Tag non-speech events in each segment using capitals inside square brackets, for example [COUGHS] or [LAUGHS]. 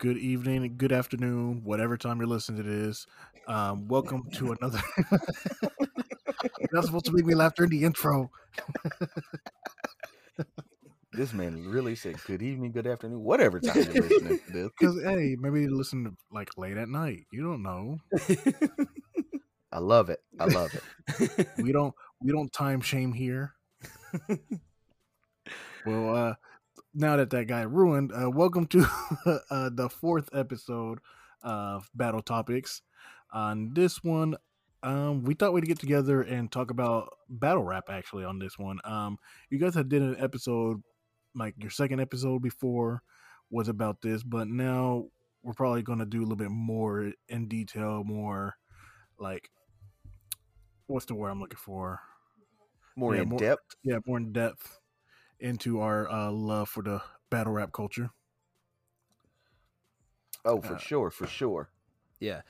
good evening, good afternoon, whatever time you're listening to this. Um, welcome to another. [LAUGHS] you're not supposed to make me laugh during the intro. [LAUGHS] This man really said good evening, good afternoon, whatever time you're listening to this. [LAUGHS] Because hey, maybe you listen to like late at night. You don't know. I love it. I love it. We don't we don't time shame here. well, uh, now that that guy ruined, uh, welcome to [LAUGHS] uh, the fourth episode of Battle Topics. On this one, um, we thought we'd get together and talk about battle rap. Actually, on this one, um, you guys had did an episode, like your second episode before, was about this, but now we're probably going to do a little bit more in detail, more like what's the word I'm looking for? More Yeah, in more- depth. yeah, more in depth into our uh, love for the battle rap culture. Oh, for uh, sure, for sure. Yeah.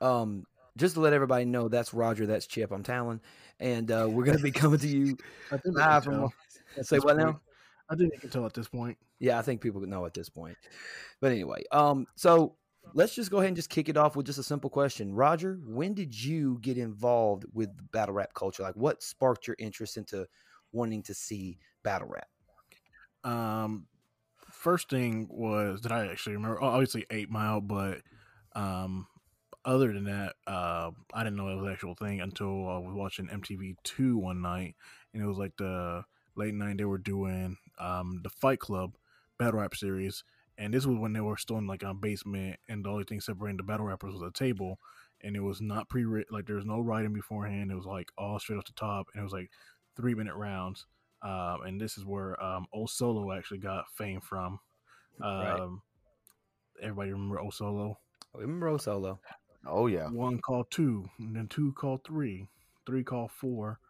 Um, just to let everybody know, that's Roger, that's Chip, I'm Talon, and uh, we're gonna be [LAUGHS] coming to you I think they live from. Say what now? I think you can tell at this point. Yeah, I think people know at this point. But anyway, um, so let's just go ahead and just kick it off with just a simple question. Roger, when did you get involved with battle rap culture? Like, what sparked your interest into wanting to see battle rap? Um, first thing was that I actually remember. oh, Obviously, Eight Mile, but um, other than that, uh, I didn't know it was an actual thing until I was watching MTV Two one night, and it was like the late night they were doing um the Fight Club battle rap series, and this was when they were still in like a basement, and the only thing separating the battle rappers was a table, and it was not pre like there was no writing beforehand. It was like all straight off the top, and it was like three minute rounds. Um, and this is where um, O Solo actually got fame from. Um, Right. Everybody remember O Solo? I remember O Solo. Oh yeah. One call two, and then two call three, three call four.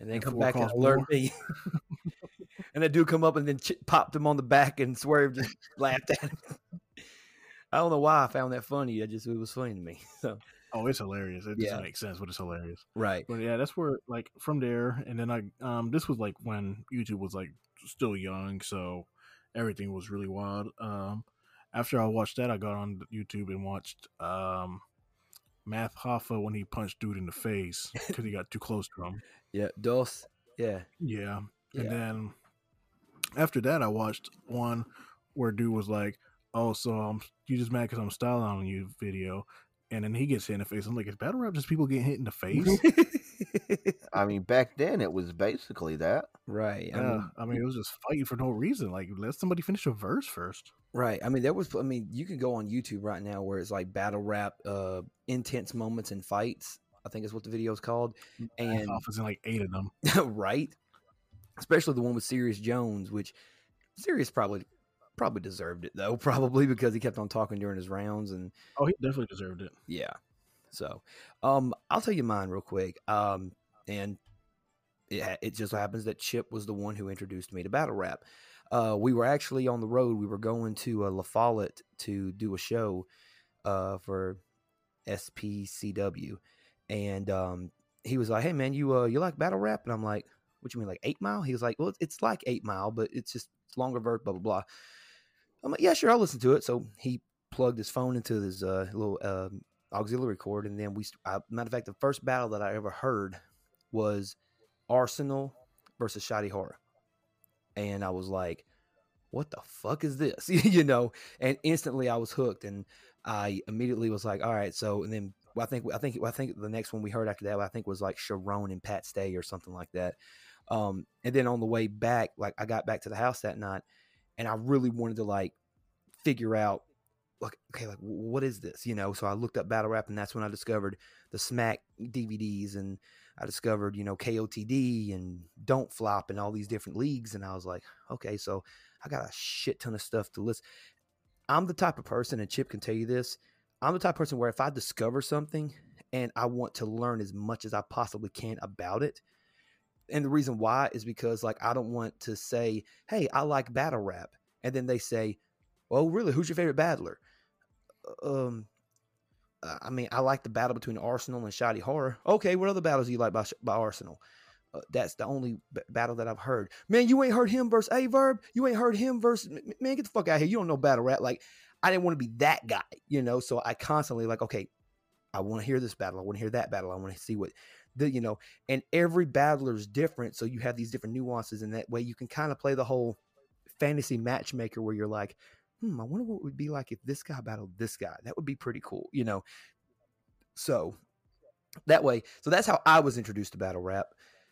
And then And come back and calls alert more. me. [LAUGHS] and that dude come up and then ch- popped him on the back and Swerve and laughed at him. [LAUGHS] I don't know why I found that funny. I just it was funny to me. [LAUGHS] So Oh, it's hilarious. It Yeah. doesn't make sense, but it's hilarious. right. But yeah, that's where like from there, and then I um this was like when YouTube was like still young, so everything was really wild. Um, after I watched that, I got on YouTube and watched um Math Hoffa when he punched dude in the face [LAUGHS] because he got too close to him. Yeah. Dos. Yeah. Yeah. Yeah. And then after that, I watched one where dude was like, "Oh, so um, you just mad because I'm styling on you?" Video, and then he gets hit in the face. I'm like, "Is battle rap just people getting hit in the face?" [LAUGHS] [LAUGHS] I mean, back then it was basically that. right. I yeah, mean, I mean, it was just fighting for no reason. Like, let somebody finish a verse first. right. I mean, there was. I mean, you can go on YouTube right now where it's like battle rap, uh, intense moments and fights. I think is what the video is called. And Office in like eight of them. [LAUGHS] right, especially the one with Serius Jones, which Serius probably probably deserved it though, [LAUGHS] probably because he kept on talking during his rounds and Oh, he definitely deserved it. Yeah. So, um, I'll tell you mine real quick. Um, and it, it just happens that Chip was the one who introduced me to battle rap. Uh, we were actually on the road. We were going to uh, La Follette to do a show, uh, for SPCW, and um, he was like, "Hey man, you uh, you like battle rap?" And I'm like, "What you mean, like Eight Mile?" He was like, "Well, it's, it's like Eight Mile, but it's just longer verse, blah blah blah." I'm like, "Yeah, sure, I'll listen to it." So he plugged his phone into his uh, little um, auxiliary cord, and then we. I, matter of fact, the first battle that I ever heard was Arsonal versus Shotty Horroh, and I was like, "What the fuck is this?" [LAUGHS] you know, and instantly I was hooked, and I immediately was like, "All right." So, and then I think I think I think the next one we heard after that, I think was like Charron and Pat Stay or something like that. Um, and then on the way back, like I got back to the house that night, and I really wanted to like figure out like okay like what is this? You know so i looked up battle rap and that's when i discovered the smack dvds and i discovered you know kotd and don't flop and all these different leagues and i was like okay so i got a shit ton of stuff to list. I'm the type of person and chip can tell you this i'm the type of person where if i discover something and i want to learn as much as i possibly can about it and the reason why is because like i don't want to say hey i like battle rap and then they say well really who's your favorite battler um uh, I mean, I like the battle between Arsonal and Shotty Horroh. Okay, what other battles do you like by, by Arsonal? Uh, that's the only b- battle that I've heard. Man, you ain't heard him versus Aye Verb. You ain't heard him versus. Man, get the fuck out here. You don't know battle rap. Like, I didn't want to be that guy, you know. So I constantly like, okay, I want to hear this battle. I want to hear that battle. I want to see what the you know. And every battler is different, so you have these different nuances, and that way you can kind of play the whole fantasy matchmaker where you're like, hmm, I wonder what it would be like if this guy battled this guy. That would be pretty cool, you know. So that way, so that's how I was introduced to battle rap.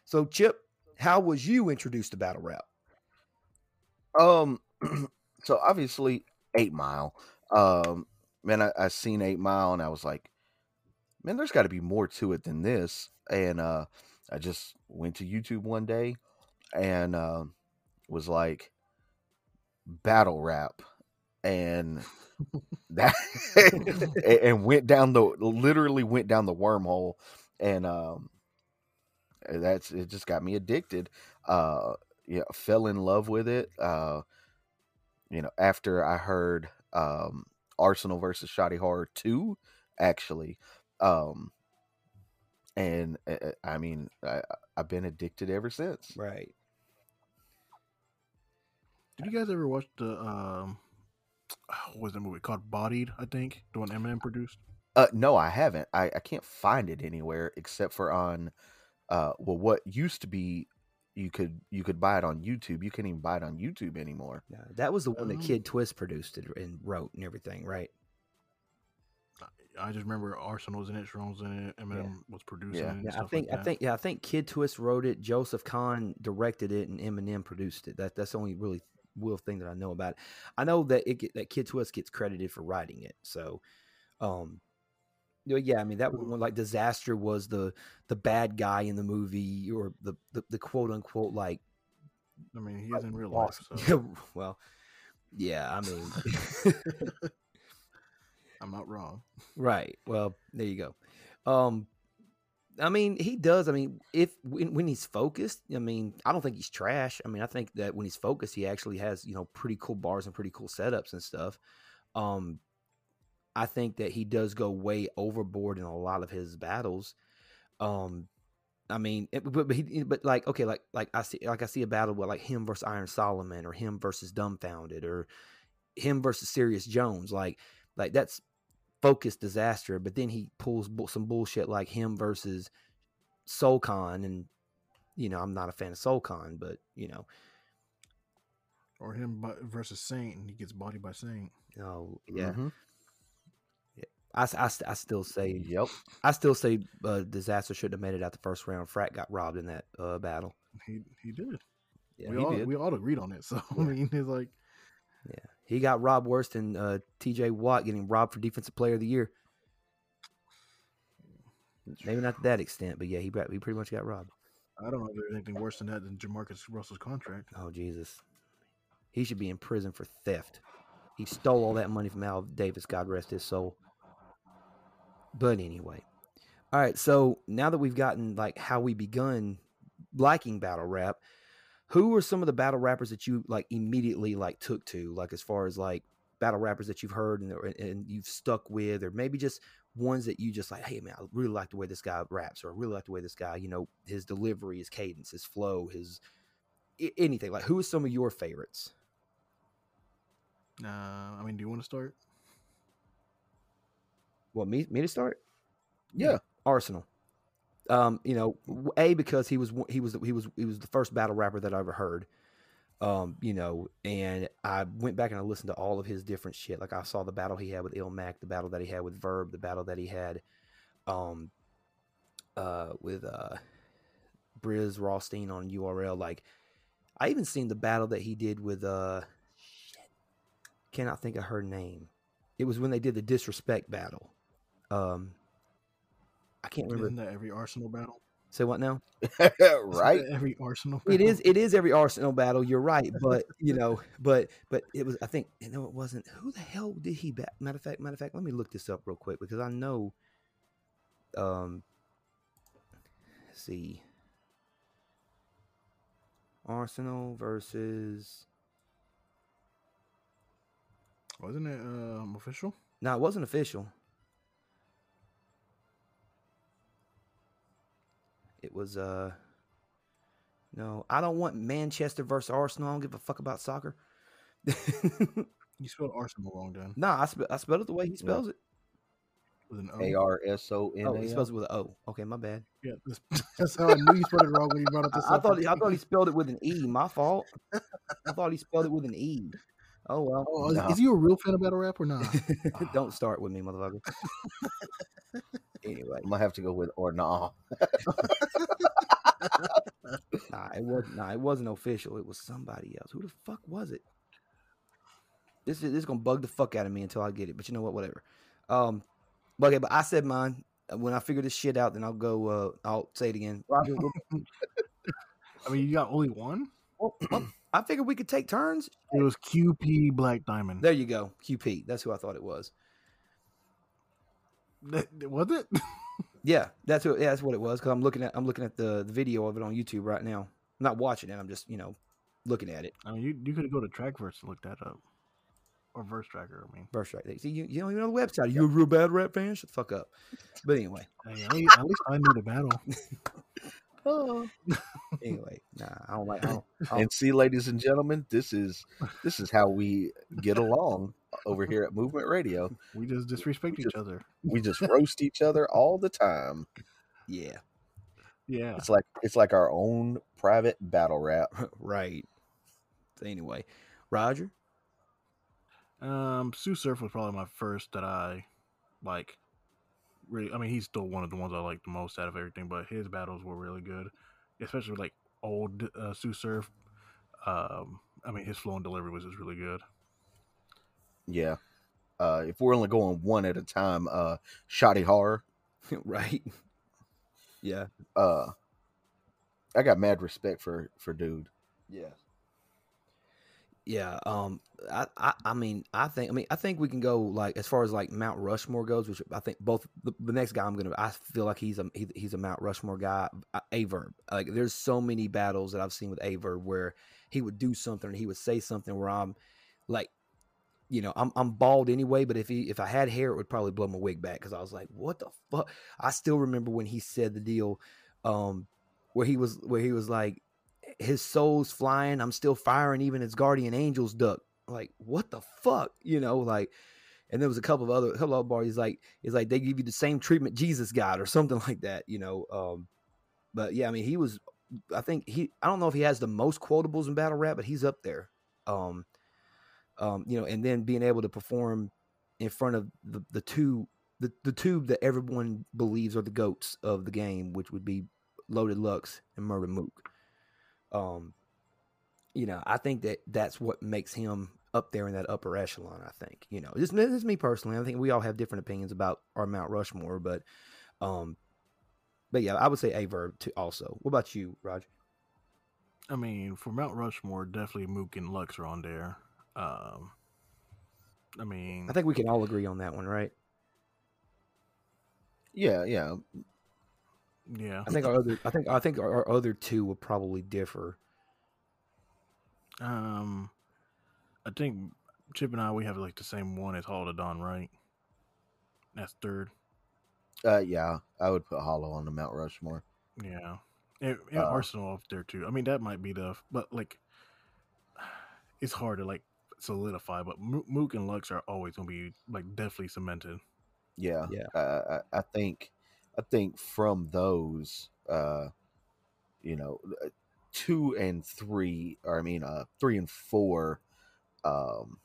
So Chip, how was you introduced to battle rap? Um, [CLEARS THROAT] so obviously Eight Mile. Um, man, I, I seen Eight Mile and I was like, man, there's got to be more to it than this. And uh, I just went to YouTube one day and uh, was like, battle rap, and that [LAUGHS] and went down the literally went down the wormhole, and um, that's it. Just got me addicted. Uh, yeah, fell in love with it. Uh, you know, after I heard um, Arsonal versus Shotty Horroh two, actually, um, and uh, I mean, I, I've been addicted ever since. Right. Did you guys ever watch the um, what was that movie called Bodied? I think the one Eminem produced. Uh, no, I haven't. I, I can't find it anywhere except for on, uh, well, what used to be, you could you could buy it on YouTube. You can't even buy it on YouTube anymore. Yeah, that was the one that Oh. Kid Twist produced it and wrote and everything, right? I just remember Arsonal was in it, Strong's in it, Eminem was producing Yeah. Yeah, I think like I think yeah, I think Kid Twist wrote it, Joseph Kahn directed it, and Eminem produced it. That that's the only really real thing that I know about it. I know that it get, that Kid Twist gets credited for writing it. So, um, yeah, I mean that one like Dizaster was the the bad guy in the movie or the the, the quote unquote like I mean, he is in real life. So [LAUGHS] Yeah, well, yeah, I mean, [LAUGHS] [LAUGHS] I'm not wrong. right. Well, there you go. Um, I mean, he does. I mean, if when, when he's focused, I mean, I don't think he's trash. I mean, I think that when he's focused, he actually has you know pretty cool bars and pretty cool setups and stuff. Um, I think that he does go way overboard in a lot of his battles. Um, I mean, but but, he, but like okay, like like I see like I see a battle with like him versus Iron Solomon or him versus Dumbfounded or him versus Serius Jones. Like like that's focused Dizaster. But then he pulls bu- some bullshit like him versus Soulcon, and you know I'm not a fan of Soulcon, but you know, Or him bu- versus Saint, and he gets bodied by Saint. oh yeah, Mhm. I, s- I, s- I still say Yep. I still say uh, Dizaster shouldn't have made it out the first round. Frat got robbed in that uh, battle. He he did. Yeah, we he all did. we all agreed on it. So [LAUGHS] I mean, it's like Yeah, he got robbed worse than uh, T.J. Watt getting robbed for Defensive Player of the Year. Maybe not to that extent, but yeah, he he pretty much got robbed. I don't know if there's anything worse than that than Jamarcus Russell's contract. Oh Jesus, he should be in prison for theft. He stole all that money from Al Davis. God rest his soul. But anyway, all right. So now that we've gotten like how we begun liking battle rap, who are some of the battle rappers that you like immediately like took to, like as far as like battle rappers that you've heard and, and you've stuck with, or maybe just ones that you just like, hey man, I really like the way this guy raps, or I really like the way this guy, you know, his delivery, his cadence, his flow, his anything. Like, who are some of your favorites? Uh, I mean, do you want to start? Well, me me to start. Yeah. Arsonal. Um, you know, a because he was he was he was he was the first battle rapper that I ever heard. Um, you know, and I went back and I listened to all of his different shit. Like I saw the battle he had with Ilmac, the battle that he had with Verb, the battle that he had, um, uh, with uh, Briz Rothstein on URL. Like, I even seen the battle that he did with uh, shit, cannot think of her name. It was when they did the disrespect battle. Um, I can't remember. Isn't that every Arsonal battle? Say what now? [LAUGHS] right. Every Arsonal. It battle? is. It is every Arsonal battle. You're right, but you [LAUGHS] know, but but it was. I think you know it wasn't. Who the hell did he bat? Matter of fact, matter of fact, let me look this up real quick because I know. Um. let's see. Arsonal versus. Wasn't it um, official? No, it wasn't official. It was uh no, I don't want Manchester versus Arsenal. I don't give a fuck about soccer. [LAUGHS] You spelled arsenal wrong, Dan. Nah, I, spe- I spelled it the way he spells it. With an O. A R S O N Oh, he spells it with an O. Okay, my bad. Yeah, that's, [LAUGHS] that's how I knew you spelled it wrong when you brought up the I, I thought subject. I thought he spelled it with an E. [LAUGHS] My fault. I thought he spelled it with an E. Oh well. Oh, is, No. is he a real fan of battle rap or not? Don't start with me, motherfucker. Anyway, I'm gonna have to go with or nah. [LAUGHS] nah, it wasn't. nah, it wasn't official. It was somebody else. Who the fuck was it? This is this is gonna bug the fuck out of me until I get it. But you know what? Whatever. Um, but okay, but I said mine. Uh, When I figure this shit out, then I'll go. Uh, I'll say it again. [LAUGHS] I mean, you got only one. well, well, I figured we could take turns. It was QP Black Diamond. There you go. QP. That's who I thought it was. That- [LAUGHS] was it? Yeah, that's who. Yeah, that's what it was. Because I'm looking at I'm looking at the, the video of it on YouTube right now. I'm not watching it. I'm just you know looking at it. I mean, you you could go to Trackverse and look that up, or Verse Tracker. I mean, First right. See, you, you don't even know the website. Are you a real bad rap fan? Shut the fuck up. But anyway, hey, at, least, at least I knew the battle. Oh. [LAUGHS] anyway, nah, I don't like. I don't, I don't, And see, ladies and gentlemen, this is this is how we get along over here at Movement Radio. [LAUGHS] We just disrespect each Just- other. We just [LAUGHS] roast each other all the time. yeah, Yeah. It's like it's like our own private battle rap. [LAUGHS] right. Anyway, Roger. Um, Tsu Surf was probably my first that I like. Really, I mean, he's still one of the ones I like the most out of everything. But his battles were really good, especially like old uh, Tsu Surf. Um, I mean, his flow and delivery was just really good. Yeah. Uh, if we're only going one at a time, uh, Shotty Horroh. [LAUGHS] right. Yeah. Uh, I got mad respect for for dude. Yeah. Yeah, um, I, I, I mean, I think, I mean, I think we can go like as far as like Mount Rushmore goes, which I think both the, the next guy I'm gonna, I feel like he's a he, he's a Mount Rushmore guy. Aye Verb, like there's so many battles that I've seen with Aye Verb where he would do something or he would say something where I'm like, you know, I'm I'm bald anyway, but if he if I had hair, it would probably blow my wig back because I was like, what the fuck? I still remember when he said the deal, um, where he was where he was like his soul's flying. I'm still firing, even his guardian angels duck. Like, what the fuck? You know, like, and there was a couple of other of bars. He's like, it's like they give you the same treatment Jesus got, or [LAUGHS] something like that. You know, um, but yeah, I mean, he was. I think he. I don't know if he has the most quotables in battle rap, but he's up there. Um, um, you know, and then being able to perform in front of the the two the the two that everyone believes are the goats of the game, which would be Loaded Lux and Murda Mook. Um you know i think that that's what makes him up there in that upper echelon i think you know this, this is me personally i think we all have different opinions about our mount rushmore but um but yeah i would say Aye Verb too also. What about you roger? I mean, for Mount Rushmore, definitely Mook and Lux are on there. Um, I mean, i think we can all agree on that one right Yeah, yeah. yeah. i think our other i think i think our, our other two will probably differ Um, I think Chip and I we have like the same one as Hollow Da Don, right? That's third. Uh, yeah. I would put Hollow on the Mount Rushmore. Yeah, and, and Uh, Arsonal up there too. I mean, that might be the, but like, it's hard to like solidify. But Mook and Lux are always gonna be like definitely cemented. Yeah, Yeah. Uh, I, I think, I think from those, uh, you know, uh, two and three, or I mean, uh, three and four, um,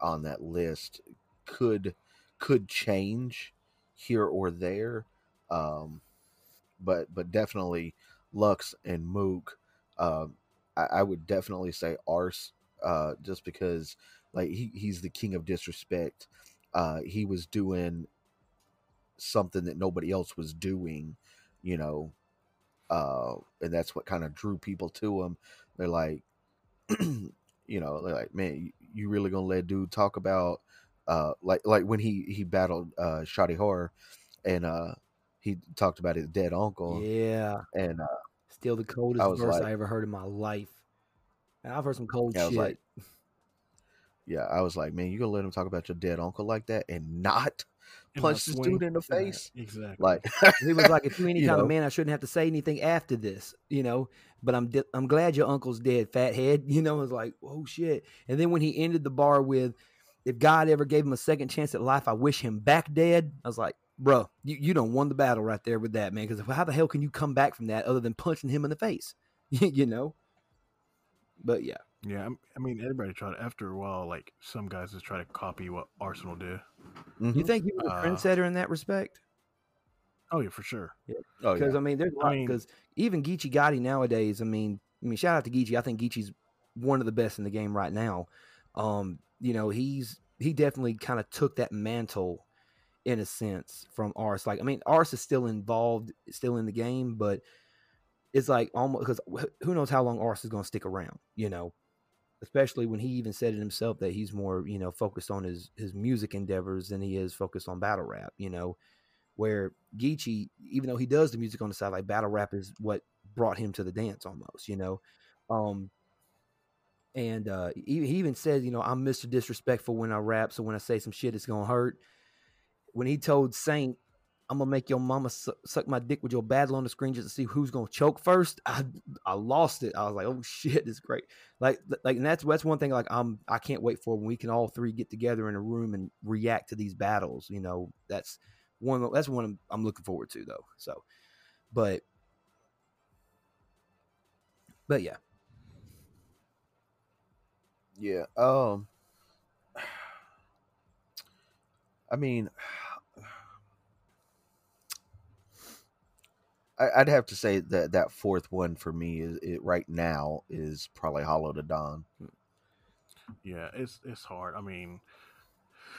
on that list could could change here or there, um, but but definitely Lux and Mook. Um, I, I would definitely say Ars, uh, just because like he, he's the king of disrespect. Uh, he was doing something that nobody else was doing, you know, uh, and that's what kind of drew people to him. They're like, [CLEARS THROAT] you know, they're like, man, you, you really gonna let dude talk about, uh, like like when he he battled uh Shotty Horroh, and uh he talked about his dead uncle, yeah and uh, still the coldest verse like- i ever heard in my life and i've heard some cold Yeah, I was shit like, yeah, I was like, man, you gonna let him talk about your dead uncle like that and not And punch this dude in the face? exactly. Like, he was like, if you're [LAUGHS] any You kind know? of man, I shouldn't have to say anything after this, you know. But I'm di- I'm glad your uncle's dead, fathead. [LAUGHS] You know, it's like, oh shit. And then when he ended the bar with, if God ever gave him a second chance at life, I wish him back dead. I was like, bro, you, you don't won the battle right there with that, man. Because how the hell can you come back from that other than punching him in the face? [LAUGHS] you know? But yeah. Yeah, I'm- I mean, everybody tried. After a while, like some guys just try to copy what Arsonal did. Mhm. You think he was a Uh, trendsetter in that respect? Oh yeah, for sure. Yeah. Oh Because yeah. I mean, there's a I lot. mean- Because even Geechi Gotti nowadays, I mean, I mean, shout out to Geechi. I think Geechi's one of the best in the game right now. Um, you know, he's he definitely kind of took that mantle in a sense from Ars. Like, I mean, Ars is still involved, still in the game, but it's like almost because who knows how long Ars is going to stick around. You know, especially when he even said it himself that he's more you know focused on his his music endeavors than he is focused on battle rap. You know, where Geechi, even though he does the music on the side, like battle rap is what brought him to the dance almost, you know. Um and uh he, he even said, you know, I'm Mr. Disrespectful when I rap, so when I say some shit it's gonna hurt. When he told Saint, I'm gonna make your mama su- suck my dick with your battle on the screen just to see who's gonna choke first. [LAUGHS] I I lost it. I was like, oh shit, this is great. Like like and that's that's one thing like I'm I can't wait for when we can all three get together in a room and react to these battles. You know, that's one that's one I'm, I'm looking forward to though. So, but but yeah, Yeah. Um. [SIGHS] I mean, I, I'd have to say that that fourth one for me is it, right now is probably Hollow Da Don. Yeah, it's it's hard. I mean,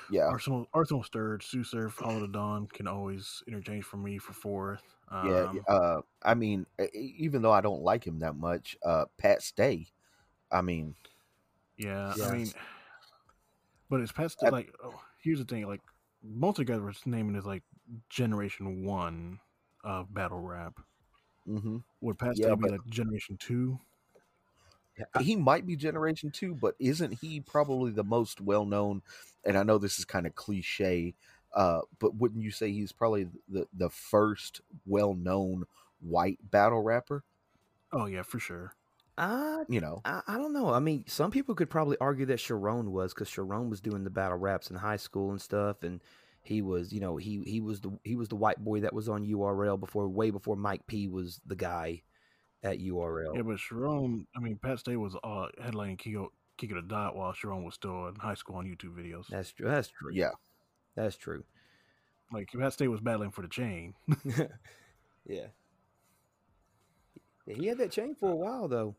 Yeah. Arsonal, Arsonal stirred, Tsu Surf, Hollow Da Don can always interchange for me for fourth. Um, Yeah. Uh. I mean, even though I don't like him that much, uh, Pat Stay. I mean, Yeah, Yeah. I mean, but it's past I- like. Oh, here's the thing: like most of the guys were naming is like Generation One of battle rap. hmm Would past Yeah, be but- like Generation Two? he might be Generation Two, but isn't he probably the most well known? And I know this is kind of cliche, uh, but wouldn't you say he's probably the the first well known white battle rapper? Oh yeah, for sure. I, You know, I I don't know. I mean, some people could probably argue that Charron was because Charron was doing the battle raps in high school and stuff, and he was, you know, he he was the he was the white boy that was on URL before, way before Mike P was the guy at URL. Yeah, but Charron, I mean, Pat Stay was uh, headlining Kiko, Kiko the Dot while Charron was still in high school on YouTube videos. That's true. That's true. yeah, that's true. Like Pat Stay was battling for the chain. [LAUGHS] yeah. Yeah, he had that chain for a while though.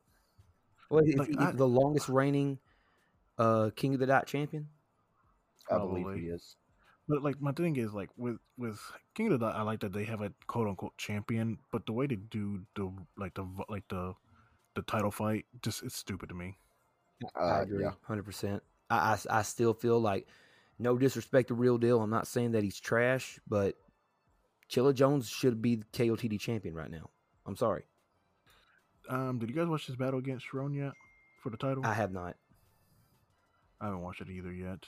Well, is Like, he I- the longest reigning uh, King of the Dot champion? I believe he is. But like my thing is like with with King of the Dot, I like that they have a quote unquote champion, but the way they do the like the like the the title fight just it's stupid to me. I Uh, agree, yeah. hundred percent. I, I I still feel like no disrespect to Real Deal. I'm not saying that he's trash, but Chilla Jones should be the KOTD champion right now. I'm sorry, Um, did you guys watch this battle against Charron yet for the title? I have not. I haven't watched it either yet.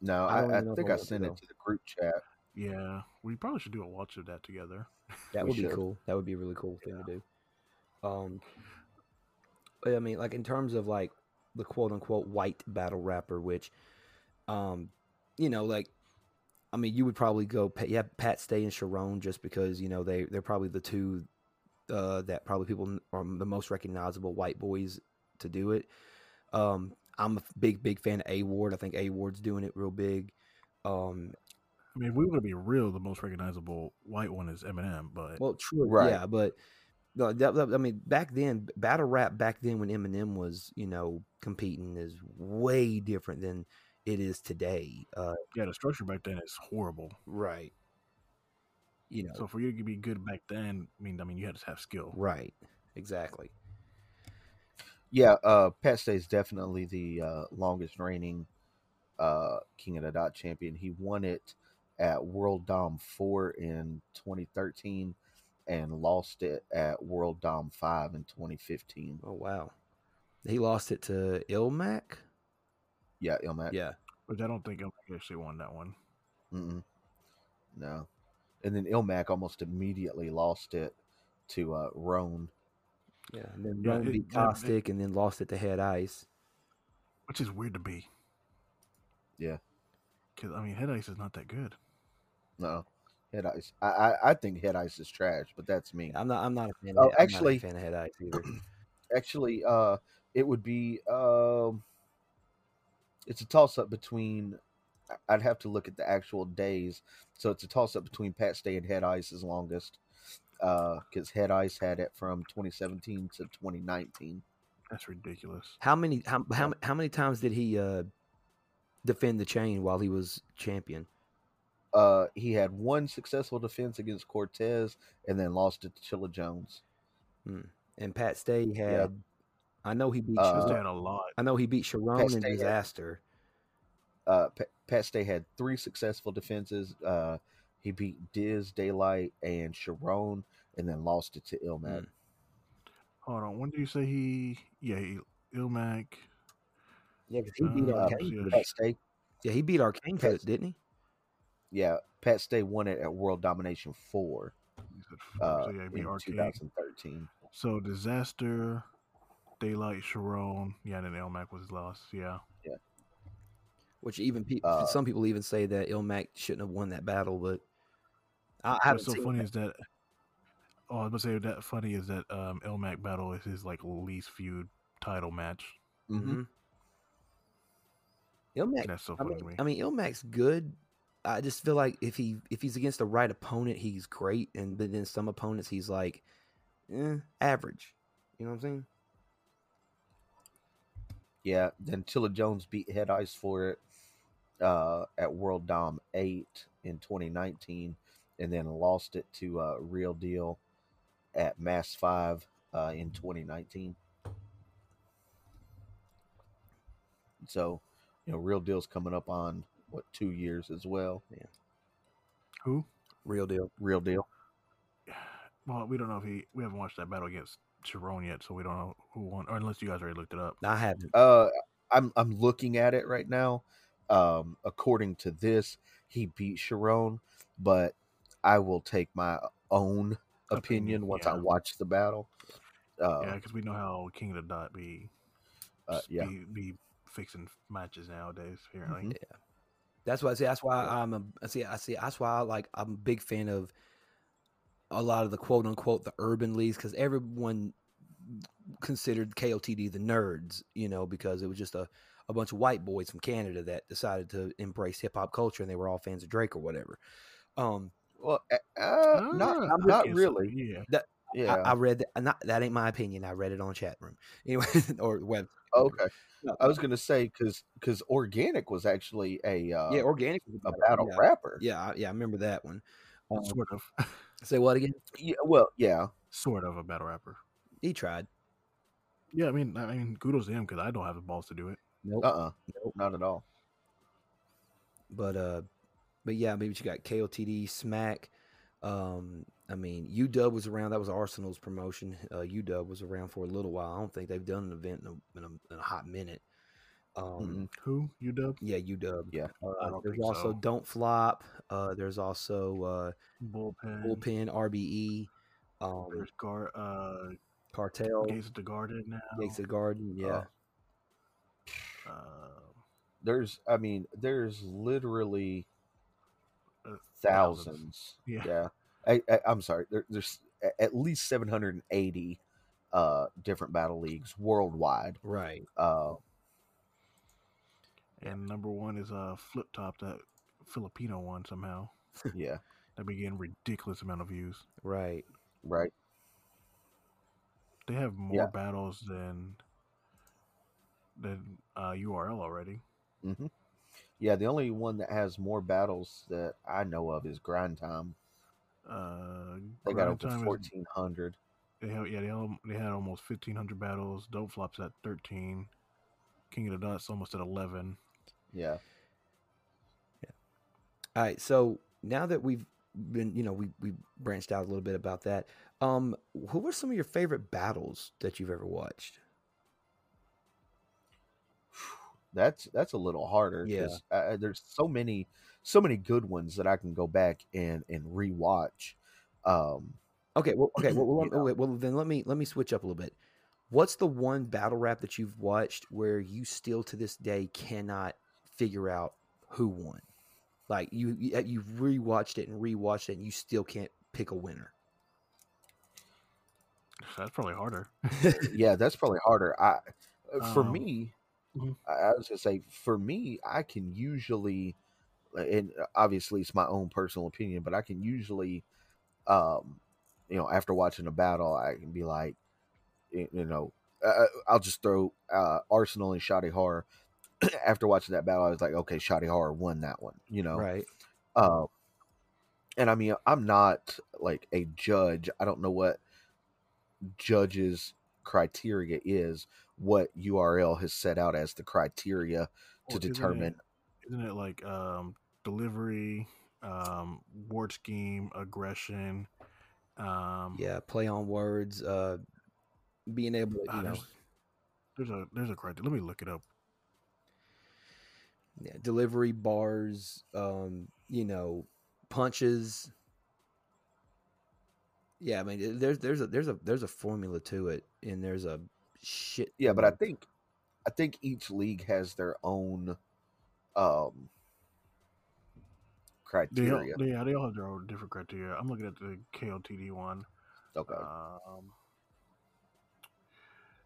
No, I I, I, even know if think I I want to, sent it to the group chat. Yeah, we probably should do a watch of that together. [LAUGHS] That would be should. cool. That would be a really cool thing to do. Um, but I mean, like in terms of like the quote unquote white battle rapper, which, um, you know, like, I mean, you would probably go, yeah, Pat Stay and Charron, just because you know they they're probably the two uh, that probably people are the most recognizable white boys to do it. Um, I'm a big big fan of A Ward. I think A Ward's doing it real big. Um, I mean, if we were to be real, the most recognizable white one is Eminem, but Well, true, Right. yeah, but no, that, that- I mean, back then, battle rap back then when Eminem was, you know, competing is way different than it is today. Uh, yeah, the structure back then is horrible. right. You know, So for you to be good back then, I mean, I mean, you had to have skill. right. Exactly. Yeah, uh, Pat Stay's definitely the uh, longest reigning uh, King of the Dot champion. He won it at World Dom 4 in 2013 and lost it at World Dom 5 in 2015. Oh wow. He lost it to Ilmac. Yeah, Ilmac. Yeah. But I don't think Eminem actually won that one. Mm-mm. No. And then Ilmac almost immediately lost it to uh, Rone. Yeah. And then Yeah, Rone it- beat Caustic and then lost it to Head Ice. Which is weird to be. Yeah. Because I mean, Head Ice is not that good. No, Head Ice. I, I I think Head Ice is trash, but that's me. I'm not. I'm not a fan. Oh, of, I'm actually- not a fan of Head Ice either. [CLEARS THROAT] Actually, uh, it would be um, it's a toss up between. I- I'd have to look at the actual days, so it's a toss up between Pat Stay and Head Ice's longest, because Head Ice had it from 2017 to 2019. That's ridiculous. How many? How how, how many times did he uh, defend the chain while he was champion? Uh, he had one successful defense against Cortez, and then lost it to Chilla Jones. And Pat Stay had. I know he beat. Uh, Just Charron, a lot. I know he beat Charron Pat in Stay had- Dizaster. uh, Pat, Pat Stay had three successful defenses. Uh, he beat Diz, Daylight, and Charron, and then lost it to Ilmac. Mm. Hold on. When did you say he? Yeah, he, Ilmac. Yeah, because he beat Uh, Arcane. yeah. Pat Stay, Yeah, he beat Arcane for Pat- didn't he? yeah, Pat Stay won it at World Domination Four four, uh, so yeah, he beat in Arcade. 2013. So Dizaster, daylight, Charron. Yeah, and then Ilmac was lost. Yeah. Yeah. Which even pe- Uh, some people even say that Ilmac shouldn't have won that battle, but I, I What's so funny that. is [LAUGHS] that. Oh, I was gonna say that funny is that um, Ilmac battle is his like least viewed title match. hmm Mhm. Ilmac, That's so I funny mean, to me. I mean, Ilmac's good. I just feel like if he if he's against the right opponent, he's great, and but then some opponents he's like, eh, average. You know what I'm saying? Yeah, then Chilla Jones beat Head Ice for it uh, at World Dom 8 in 2019, and then lost it to uh, Real Deal at Mass 5 uh, in 2019. So, you know, Real Deal's coming up on what two years as well. Yeah. Who? Real deal. Real Deal. Well, we don't know if he. We haven't watched that battle against Charron yet, so we don't know who won. Or unless you guys already looked it up. I haven't. Uh, I'm I'm looking at it right now. Um, according to this, he beat Charron, but I will take my own opinion, Opinion, once yeah. I watch the battle. Uh, yeah, because we know how King of the Dot be. Uh, yeah. Be, be fixing matches nowadays. Apparently. Mhm. That's why I see. That's why I'm a. I see. I see. That's why I like. I'm a big fan of a lot of the quote unquote the urban leagues because everyone considered KOTD the nerds, you know, because it was just a, a bunch of white boys from Canada that decided to embrace hip hop culture and they were all fans of Drake or whatever. Um, Well, uh, uh, not Ah, not I guess so, really. Yeah. Yeah. I, I read that. Not that ain't my opinion. I read it on chat room [LAUGHS] anyway, or web. okay. No, I was gonna say because because Organik was actually a uh, yeah, Organik. was a battle yeah. rapper. Yeah, I- yeah, I remember that one. Um, Sort of. [LAUGHS] say what again? Yeah, well, yeah. sort of a battle rapper. He tried. Yeah, I mean, I mean, kudos to him because I don't have the balls to do it. Nope. Uh uh Nope. not at all. But uh, but yeah, maybe you got KOTD, Smack. Um, I mean, UW was around. That was Arsonal's promotion. Uh, UW was around for a little while. I don't think they've done an event in a, in a, in a hot minute. Um, Mm-mm. Who? UW? yeah, UW. Yeah. Uh, there's also so. Don't Flop. Uh, there's also uh, Bullpen. Bullpen, RBE, um, There's Gar. Uh, Cartel, Gates of the Garden now. Gates of the Garden. Yeah, Uh, uh, There's, I mean, there's literally thousands. Yeah. Yeah. I, I, I'm sorry. There, there's at least 780 uh, different battle leagues worldwide. right. Uh, And number one is uh, Flip Top, that Filipino one somehow. yeah. [LAUGHS] That be getting ridiculous amount of views. Right. Right. They have more Yeah. battles than than uh, URL already. hmm Yeah. The only one that has more battles that I know of is Grind Time. Uh, They got Grind over 1,400. They have yeah they all, they had almost fifteen hundred battles. Dope Flops at thirteen. King of the Dots almost at eleven. Yeah. All right. So now that we've been, you know, we we branched out a little bit about that. Um, who were some of your favorite battles that you've ever watched? That's that's a little harder Yeah. because uh, there's so many so many good ones that I can go back and and rewatch. Um, Okay. Well, okay. Well, [CLEARS THROAT] well, You well, well, then let me let me switch up a little bit. What's the one battle rap that you've watched where you still to this day cannot figure out who won. Like you, you uh, you've rewatched it and rewatched it, and you still can't pick a winner. That's probably harder. [LAUGHS] yeah, that's probably harder. I uh, for Um, me, mhm. I I was gonna say for me, I can usually, and obviously it's my own personal opinion, but I can usually, um, you know, after watching a battle, I can be like, you know, uh, I'll just throw uh, Arsonal and Shotty Horroh. [CLEARS THROAT] after watching that battle, I was like, okay, Shotty Horroh won that one, you know. Right. Um, and I mean, I'm not like a judge. I don't know what judges' criteria is, what URL has set out as the criteria to Well, isn't it- determine. Isn't it like um, delivery, um, word scheme, aggression? Um, Yeah. Play on words. Uh, being able to, ah, you know, there's, there's a there's a criteria. Let me look it up. yeah, delivery bars. Um, you know, punches. Yeah, I mean, there's there's a there's a there's a formula to it, and there's a shit. Yeah, but I think I think each league has their own um They all, criteria. they, yeah, they all have their own different criteria. I'm looking at the KOTD one. Okay. Um,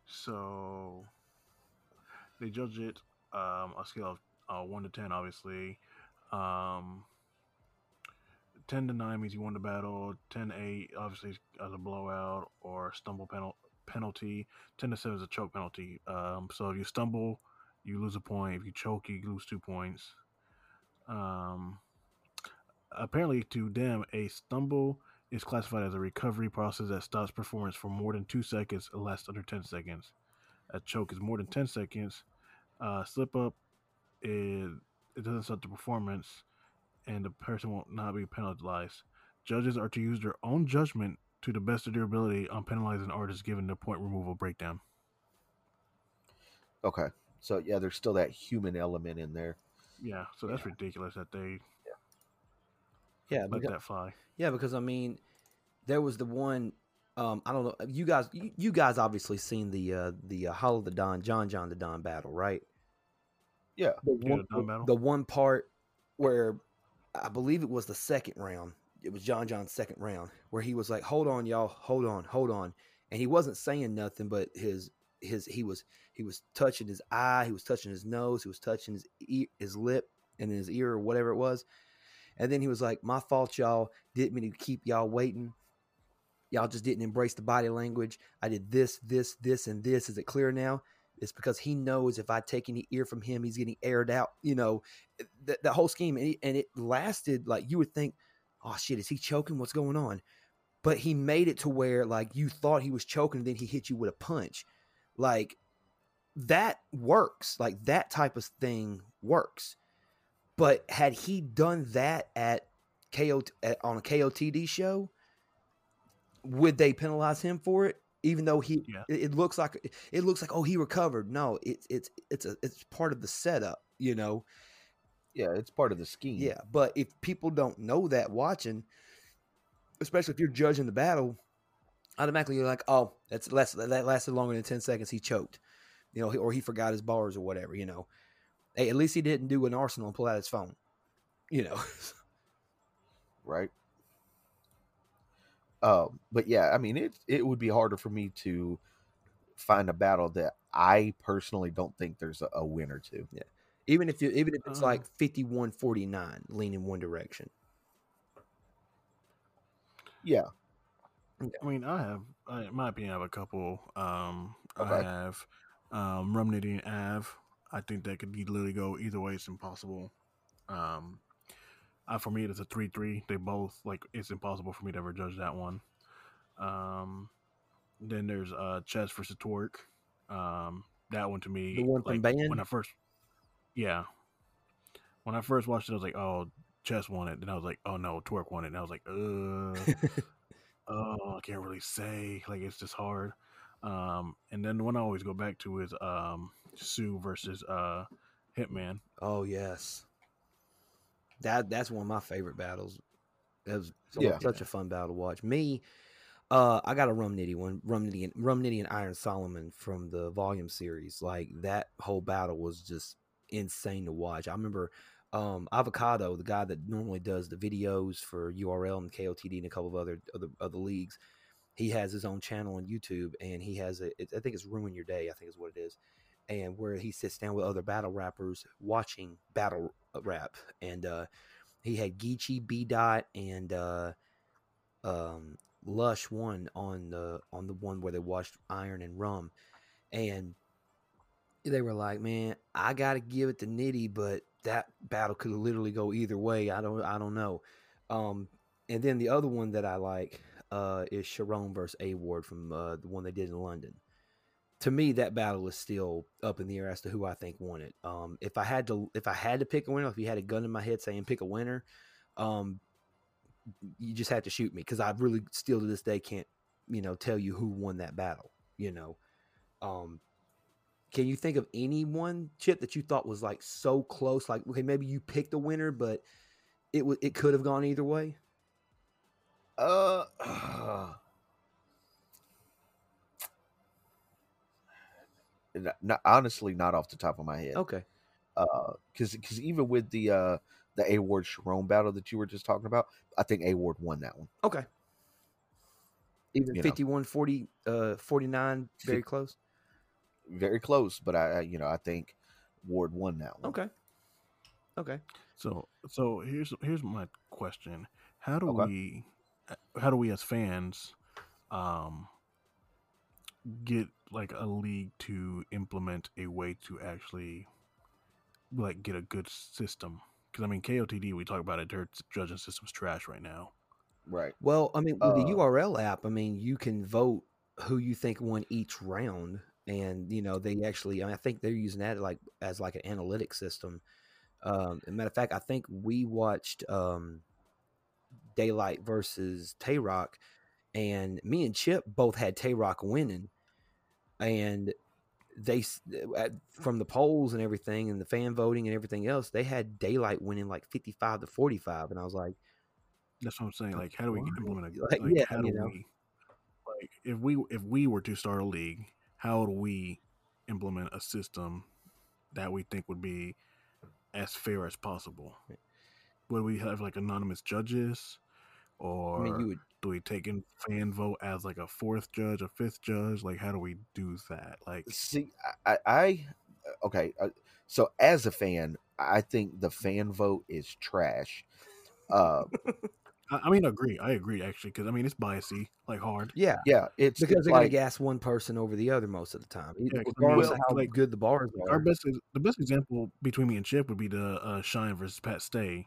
so they judge it um, a scale of uh, one to ten, obviously. Um, ten to nine means you won the battle. 10 to eight, obviously, as a blowout or stumble penal- penalty. Ten to seven is a choke penalty. Um, so if you stumble, you lose a point. If you choke, you lose two points. Um, apparently, to them, a stumble is classified as a recovery process that stops performance for more than two seconds and lasts under 10 seconds. A choke is more than 10 seconds. Uh, slip up is it doesn't stop the performance, and the person will not be penalized. Judges are to use their own judgment to the best of their ability on penalizing artists given the point removal breakdown. Okay. So yeah, there's still that human element in there. Yeah, so that's ridiculous that they yeah, let beca- that fly. Yeah, because I mean, there was the one. Um, I don't know. You guys, you, you guys obviously seen the uh, the uh, Hollow Da Don, John John Da Don battle, right? Yeah. The Yeah, the the one part where I believe it was the second round. It was John John's second round where he was like, "Hold on, y'all, hold on, hold on," and he wasn't saying nothing, but his his he was he was touching his eye, he was touching his nose, he was touching his ear, his lip and his ear or whatever it was, and then he was like, "My fault, y'all. Didn't mean to keep y'all waiting." Y'all just didn't embrace the body language. I did this, this, this, and this. Is it clear now? It's because he knows if I take any ear from him, he's getting aired out. You know, eh, that, that whole scheme. And, and it lasted like you would think, oh shit, is he choking? What's going on? But he made it to where like you thought he was choking, and then he hit you with a punch. Like that works. Like that type of thing works. But had he done that at KO at, on a KOTD show, would they penalize him for it? Even though he, Yeah. it, it looks like it looks like oh he recovered. No, it's it's it's a it's part of the setup. You know, Yeah, it's part of the scheme. yeah. But if people don't know that watching, especially if you're judging the battle, automatically you're like, oh, that's less that lasted longer than ten seconds. He choked, you know, or he forgot his bars or whatever. You know, hey, at least he didn't do an arsenal and pull out his phone. You know, [LAUGHS] right? Um, but yeah, I mean, it it would be harder for me to find a battle that I personally don't think there's a, a winner to. Even if you even if it's Uh. like 51-49 lean in one direction. Yeah, I mean, I have, I, in my opinion, I have a couple. Um, I have um, Rum Nitty and Av. I think that could literally go either way. It's impossible. Um, uh, for me, it's a three-three. They both like it's impossible for me to ever judge that one. Um, then there's uh, Chess versus Twork. Um, that one to me, The one from like, Band? when I first, yeah, when I first watched it, I was like, oh, Chess won it. Then I was like, oh no, Twork won it. And I was like, uh [LAUGHS] oh, I can't really say. Like it's just hard. Um, and then the one I always go back to is um Tsu versus uh Hitman. oh yes, that that's one of my favorite battles. That was Yeah. such a fun battle to watch. Me, uh, I got a Rum Nitty one, Rum Nitty, and Rum Nitty and Iron Solomon from the Volume series. Like that whole battle was just insane to watch. I remember um, Avocado, the guy that normally does the videos for URL and KOTD and a couple of other other, other leagues, he has his own channel on YouTube, and he has a, it, I think it's Ruin Your Day, I think is what it is, and where he sits down with other battle rappers watching battle rap, and uh, he had Geechi, B Dot, and uh, um, Lush one on the on the one where they watched Iron and Rum, and they were like, "Man, I got to give it to Nitty, but that battle could literally go either way. I don't, I don't know." Um, and then the other one that I like uh, is Charron versus A Ward from uh, the one they did in London. To me, that battle is still up in the air as to who I think won it. Um, if I had to, if I had to pick a winner, if you had a gun in my head saying pick a winner, um, you just had to shoot me because I really still to this day can't, you know, tell you who won that battle. You know, um, can you think of any one chip that you thought was like so close? Like, okay, maybe you picked a winner, but it was it could have gone either way. Uh, not, not- honestly, not off the top of my head. Okay, Uh, because because even with the uh the A Ward Charron battle that you were just talking about, I think A Ward won that one. okay. Even You know. 51 40 uh 49 very close. Very close, but I, I you know I think Ward won that one. Okay. Okay. So so here's here's my question: How do Okay. we how do we as fans um get like a league to implement a way to actually like get a good system? Because I mean KOTD, we talk about it. Their judging system's trash right now. Right. Well, I mean, with the Uh, URL app, I mean, you can vote who you think won each round, and you know they actually. I, mean, I think they're using that like as like an analytic system. Um, as a matter of fact, I think we watched um, Daylyt versus Tay Roc, and me and Chip both had Tay Roc winning, and they from the polls and everything, and the fan voting and everything else, they had Daylyt winning like fifty five to forty five, and I was like. That's what I'm saying. Like, how do we implement a Like, like? yeah, how do you know. we like if we if we were to start a league? How do we implement a system that we think would be as fair as possible? Would we have like anonymous judges, or I mean, you would do we take in fan vote as like a fourth judge, a fifth judge? Like, how do we do that? Like, See, I, I, I okay. Uh, so as a fan, I think the fan vote is trash. Uh, [LAUGHS] I, I mean, I agree. I agree actually, because I mean, it's biasy, like hard. yeah. yeah, it's because it's they're like going to gas one person over the other most of the time, Yeah, 'cause I mean, regardless well, of how like, good the bars Our best, the best example between me and Chip would be the uh, Shine versus Pat Stay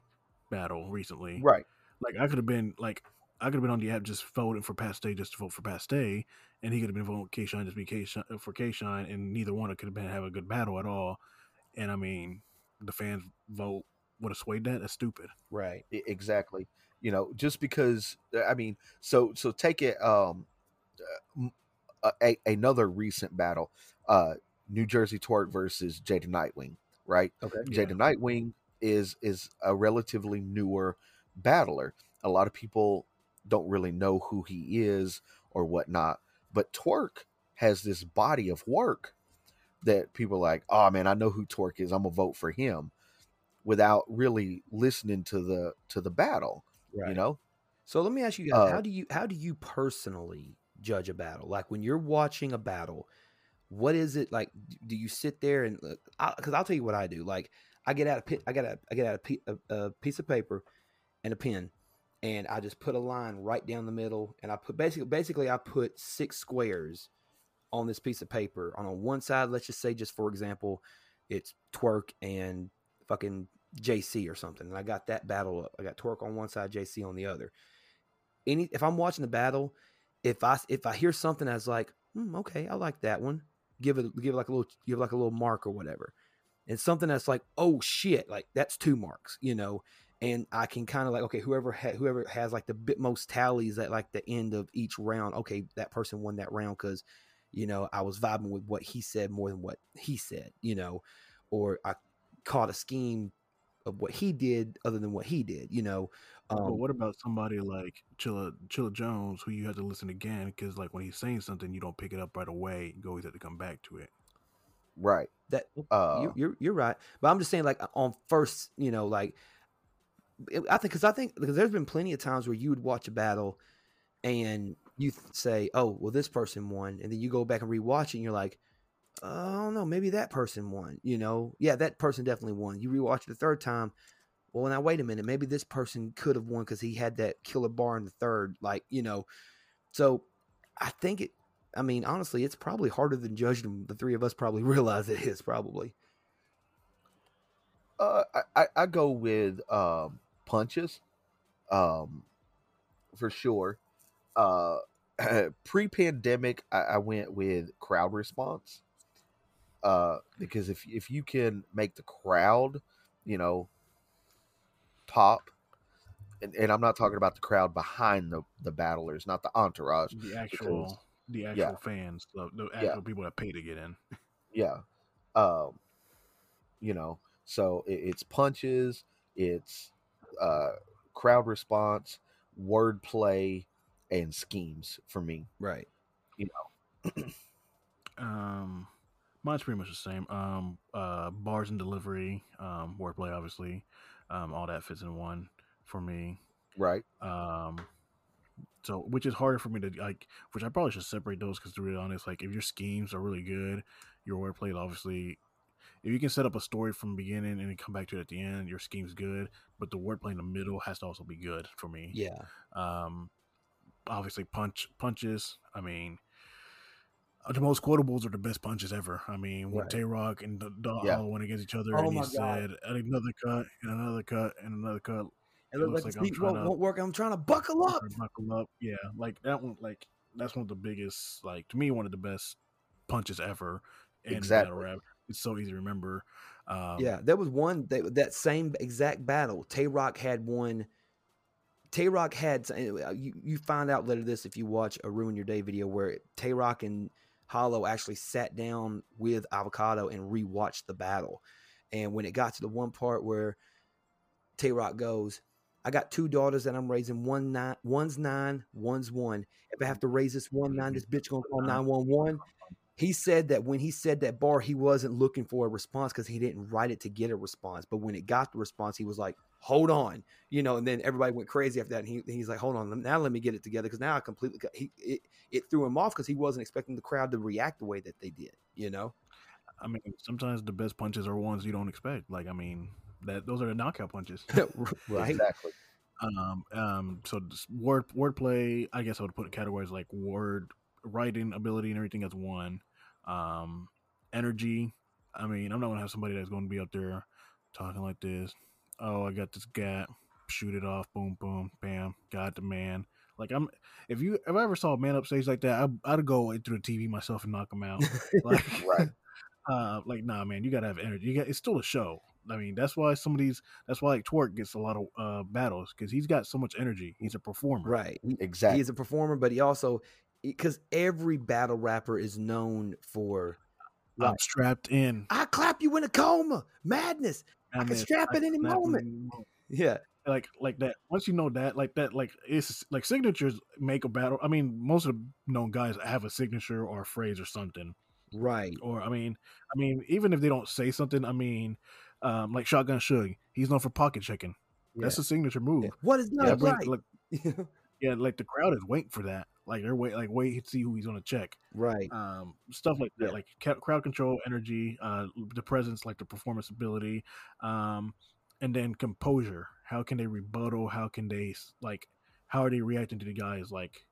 battle recently. right. Like I could have been like I could have been on the app just voting for Pat Stay just to vote for Pat Stay, and he could have been voting K Shine just be K Shine for K Shine, and neither one of could have been have a good battle at all. And I mean, the fans vote would have swayed that. That's stupid. Right. Exactly you know just because uh, i mean so so take it um uh, m- a, a- another recent battle uh new jersey Twork versus jada nightwing right Okay. Yeah. jada nightwing is is a relatively newer battler a lot of people don't really know who he is or whatnot but Twork has this body of work that people are like oh man i know who Twork is i'm gonna vote for him without really listening to the to the battle Right. you know So let me ask you guys: Uh, How do you how do you personally judge a battle? Like when you're watching a battle, what is it like? Do you sit there and because I'll tell you what I do. Like I get out a pi- I get a I get out a, a, a piece of paper and a pen, and I just put a line right down the middle, and I put basically basically I put six squares on this piece of paper. On on one side, let's just say, just for example, it's Twork and fucking JC or something. And I got that battle up. I got Twork on one side, JC on the other. Any if I'm watching the battle, if I if I hear something that's like, hmm, okay, I like that one, give it give it like a little give like a little mark or whatever. And something that's like, oh shit, like that's two marks, you know. And I can kind of like, okay, whoever ha- whoever has like the bit most tallies at like the end of each round, okay, that person won that round because, you know, I was vibing with what he said more than what he said, you know, or I caught a scheme of what he did other than what he did, you know. but Um, what about somebody like Chilla Chilla Jones, who you have to listen again because like when he's saying something, you don't pick it up right away. You always have to come back to it. right. That Uh, you, you're you're right, but I'm just saying like on first, you know, like I think because I think because there's been plenty of times where you would watch a battle and you say, "Oh, well, this person won," and then you go back and rewatch it, and you're like, "Oh, "I don't know, maybe that person won." You know, yeah, that person definitely won. You rewatch it the third time. Well, now wait a minute, maybe this person could have won because he had that killer bar in the third, like you know. So I think it. I mean, honestly, it's probably harder than judging. The three of us probably [LAUGHS] realize it is probably. Uh, I, I, I go with um, punches, um, for sure. Uh, [CLEARS THROAT] pre-pandemic, I, I went with crowd response. Uh, because if if you can make the crowd, you know, pop, and, and I'm not talking about the crowd behind the the battlers, not the entourage. The actual, the actual yeah. fans, the, the Yeah. actual people that pay to get in. yeah um you know so it, it's punches it's uh crowd response wordplay and schemes for me Right. You know. [CLEARS THROAT] um, mine's pretty much the same. Um, uh, bars and delivery, um, wordplay, obviously, um, all that fits in one for me. right Um, so which is harder for me to like, which I probably should separate those because to be honest, like if your schemes are really good, your wordplay obviously. If you can set up a story from the beginning and then come back to it at the end, your scheme's good, but the wordplay in the middle has to also be good for me. Yeah. Um, obviously, punch punches. I mean, the most quotables are the best punches ever. I mean, when Right. Tay Roc and the, the Yeah. Hollow went against each other, Oh and he said, "Another cut, and another cut, and another cut." It It looks like, like speech won't, to- won't work. I'm trying to buckle up. or Buckle up, yeah. Like that one, like that's one of the biggest, like to me, one of the best punches ever in Exactly. battle rap. It's so easy to remember. Um, yeah, there was one that that same exact battle. Tay Roc had one. Tay Roc had uh, you you find out later this if you watch a ruin your day video where Tay Roc and Hollow actually sat down with Avocado and rewatched the battle, and when it got to the one part where Tay Roc goes, "I got two daughters that I'm raising. One nine, one's nine, one's one. If I have to raise this one nine, this bitch gonna call uh-huh. nine one one." He said that when he said that bar, he wasn't looking for a response because he didn't write it to get a response. But when it got the response, he was like, "Hold on," you know. And then everybody went crazy after that. And he, he's like, "Hold on, now let me get it together." Because now I completely he it, it threw him off because he wasn't expecting the crowd to react the way that they did. You know, I mean, sometimes the best punches are ones you don't expect. Like, I mean, that those are the knockout punches. [LAUGHS] right? [LAUGHS] exactly um um so word wordplay i guess i would put categories like word writing ability and everything as one um energy i mean i'm not gonna have somebody that's gonna be up there talking like this oh i got this gap shoot it off boom boom bam got the man. Like i'm if you if i ever saw a man up stage like that I, i'd go into the tv myself and knock him out. [LAUGHS] Like right. [LAUGHS] uh like nah man you gotta have energy. You got it's still a show. I mean that's why some of these that's why like Twork gets a lot of uh battles because he's got so much energy. He's a performer. Right. He- exactly He's a performer, but he also because every battle rapper is known for. i'm strapped in. I clap you in a coma, madness. I can strap at any moment. Yeah, like like that once you know that like that like it's like signatures make a battle i mean most of the known guys have a signature or a phrase or something right. or i mean i mean even if they don't say something i mean um like shotgun Suge he's known for pocket checking that's yeah. a signature move Yeah. What is yeah, not bring- right? like, [LAUGHS] yeah like the crowd is waiting for that like they're wait like wait to see who he's gonna check right. um stuff like that Yeah. like ca- crowd control energy uh the presence like the performance ability um and then composure how can they rebuttal how can they like how are they reacting to the guys like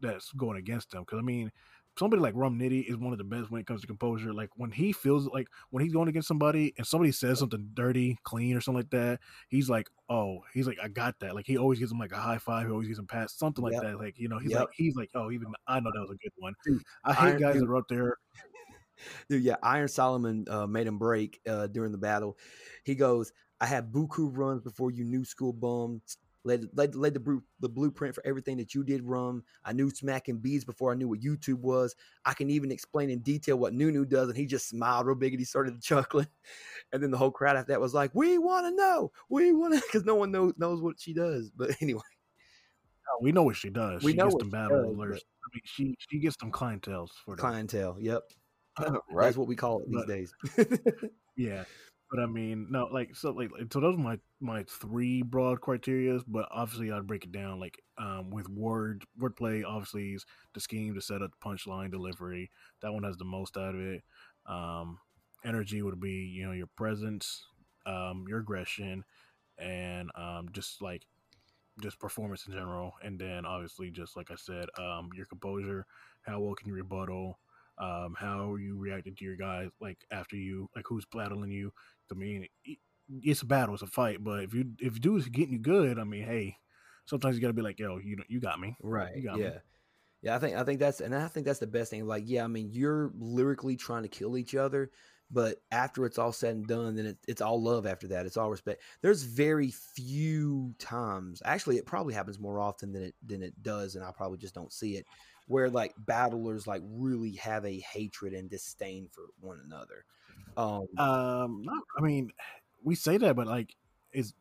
that's going against them because i mean somebody like rum nitty is one of the best when it comes to composure like when he feels like when he's going against somebody and somebody says something dirty clean or something like that he's like oh he's like i got that like he always gives him like a high five he always gives him pass something like Yep. that like you know he's Yep. like he's like oh even i know that was a good one Dude, i hate Iron- guys dude. that are up there [LAUGHS] Dude, yeah, Iron Solomon uh, made him break uh, during the battle. He goes, "I had buku runs before you new school bum. Laid, laid, laid the, the blueprint for everything that you did rum. I knew smacking beats before I knew what YouTube was. I can even explain in detail what Nunu does." And he just smiled real big and he started [LAUGHS] chuckling. And then the whole crowd after that was like, "We want to know. We want to," [LAUGHS] because no one knows knows what she does. But [LAUGHS] anyway, Oh, we know what she does We she know gets them battle does, alerts i mean she she gets them clientels for them clientele. Yep. right. That's what we call it these But- days. Yeah, but I mean, no, like so, like so those are my my three broad criterias. But obviously, I'd break it down like um with word wordplay. Obviously, is the scheme, the setup, the punchline, delivery. That one has the most out of it. Um, energy would be you know your presence, um, your aggression, and um just like just performance in general. And then obviously, just like I said, um, your composure. How well can you rebuttal? um, how you reacted to your guys, like after you, like who's battling you. I mean, it's a battle, it's a fight. But if you if dude's getting you good, I mean, hey, sometimes you gotta be like, yo, you you got me. Right. You got me. Yeah. Yeah, I think I think that's and I think that's the best thing. Like, yeah, I mean, you're lyrically trying to kill each other, but after it's all said and done, then it, it's all love after that. It's all respect. There's very few times. Actually, it probably happens more often than it than it does, and I probably just don't see it. Where like battlers like really have a hatred and disdain for one another. Um, Um, no, I mean, we say that, but like, is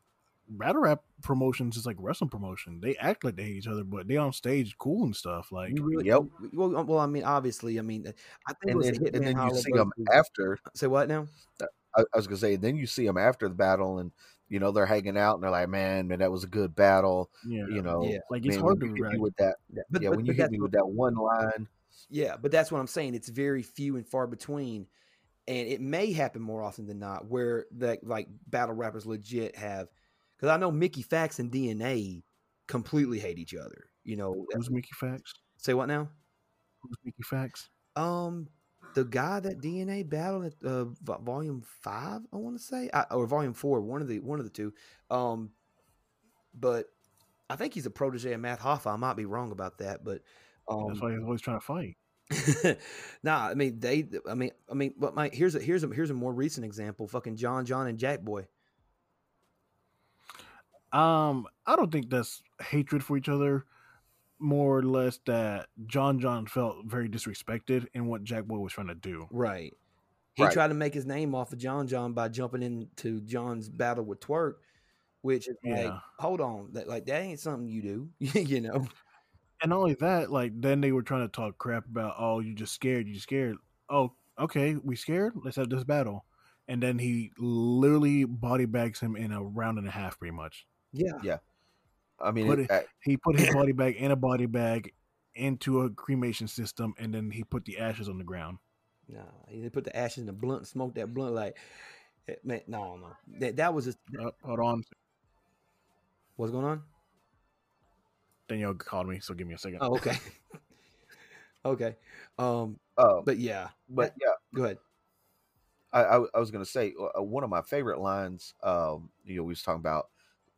battle rap promotions is like wrestling promotion. They act like they hate each other, but they on stage cool and stuff. Like, really, Yep. well, well, I mean, obviously, I mean, I think it and was then, Hitman and then you see them versus- after. Say what now? I, I was gonna say, then you see them after the battle, and you know they're hanging out, and they're like, "Man, man, that was a good battle." yeah, You know, Yeah. like it's man, hard to you hit rap. me with that. Yeah, but, yeah, but- when but you hit me with that one line, Yeah, but that's what I'm saying. It's very few and far between, and it may happen more often than not where that like battle rappers legit have. Because I know Mickey Factz and DNA completely hate each other. You know, Who's Mickey Factz? say what now? Who's Mickey Factz? Um, the guy that DNA battled at uh, volume five, I want to say, I, or volume four, one of the one of the two. Um, but I think he's a protege of Matt Hoffa. I might be wrong about that, but um, That's why he's always trying to fight. [LAUGHS] nah, I mean they. I mean, I mean, but my here's a here's a here's a more recent example. Fucking John John and Jack Boy. Um, I don't think that's hatred for each other. More or less that John John felt very disrespected in what Jack Boy was trying to do. Right. He Right. tried to make his name off of John John by jumping into John's battle with Twork, which is like, Yeah. hold on, that like that ain't something you do, [LAUGHS] you know. And not only that, like then they were trying to talk crap about, oh, you just scared, you scared. Oh, okay, we scared. Let's have this battle. And then he literally body bags him in a round and a half, pretty much. Yeah. Yeah. I mean, Put it, it- uh, He put his body bag in a body bag into a cremation system, and then he put the ashes on the ground. Nah, he put the ashes in the blunt, and smoked that blunt like, eh, man, no, no, that that was just Uh, hold on, what's going on. Danielle called me, so give me a second. Oh, okay, [LAUGHS] okay, um, Oh, but yeah, but yeah, go ahead. I, I, I was gonna say uh, one of my favorite lines. Um, you know, we was talking about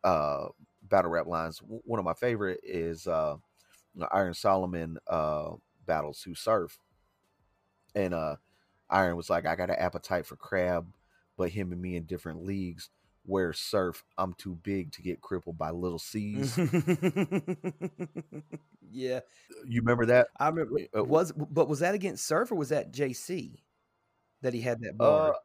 uh battle rap lines. W- One of my favorite is uh Iron Solomon uh battles Tsu Surf, and uh Iron was like, I got an appetite for crab, but him and me in different leagues. Where Surf, I'm too big to get crippled by little C's. [LAUGHS] yeah, you remember that? I remember. Uh, Was but was that against Surf or was that JC that he had that Uh, bar?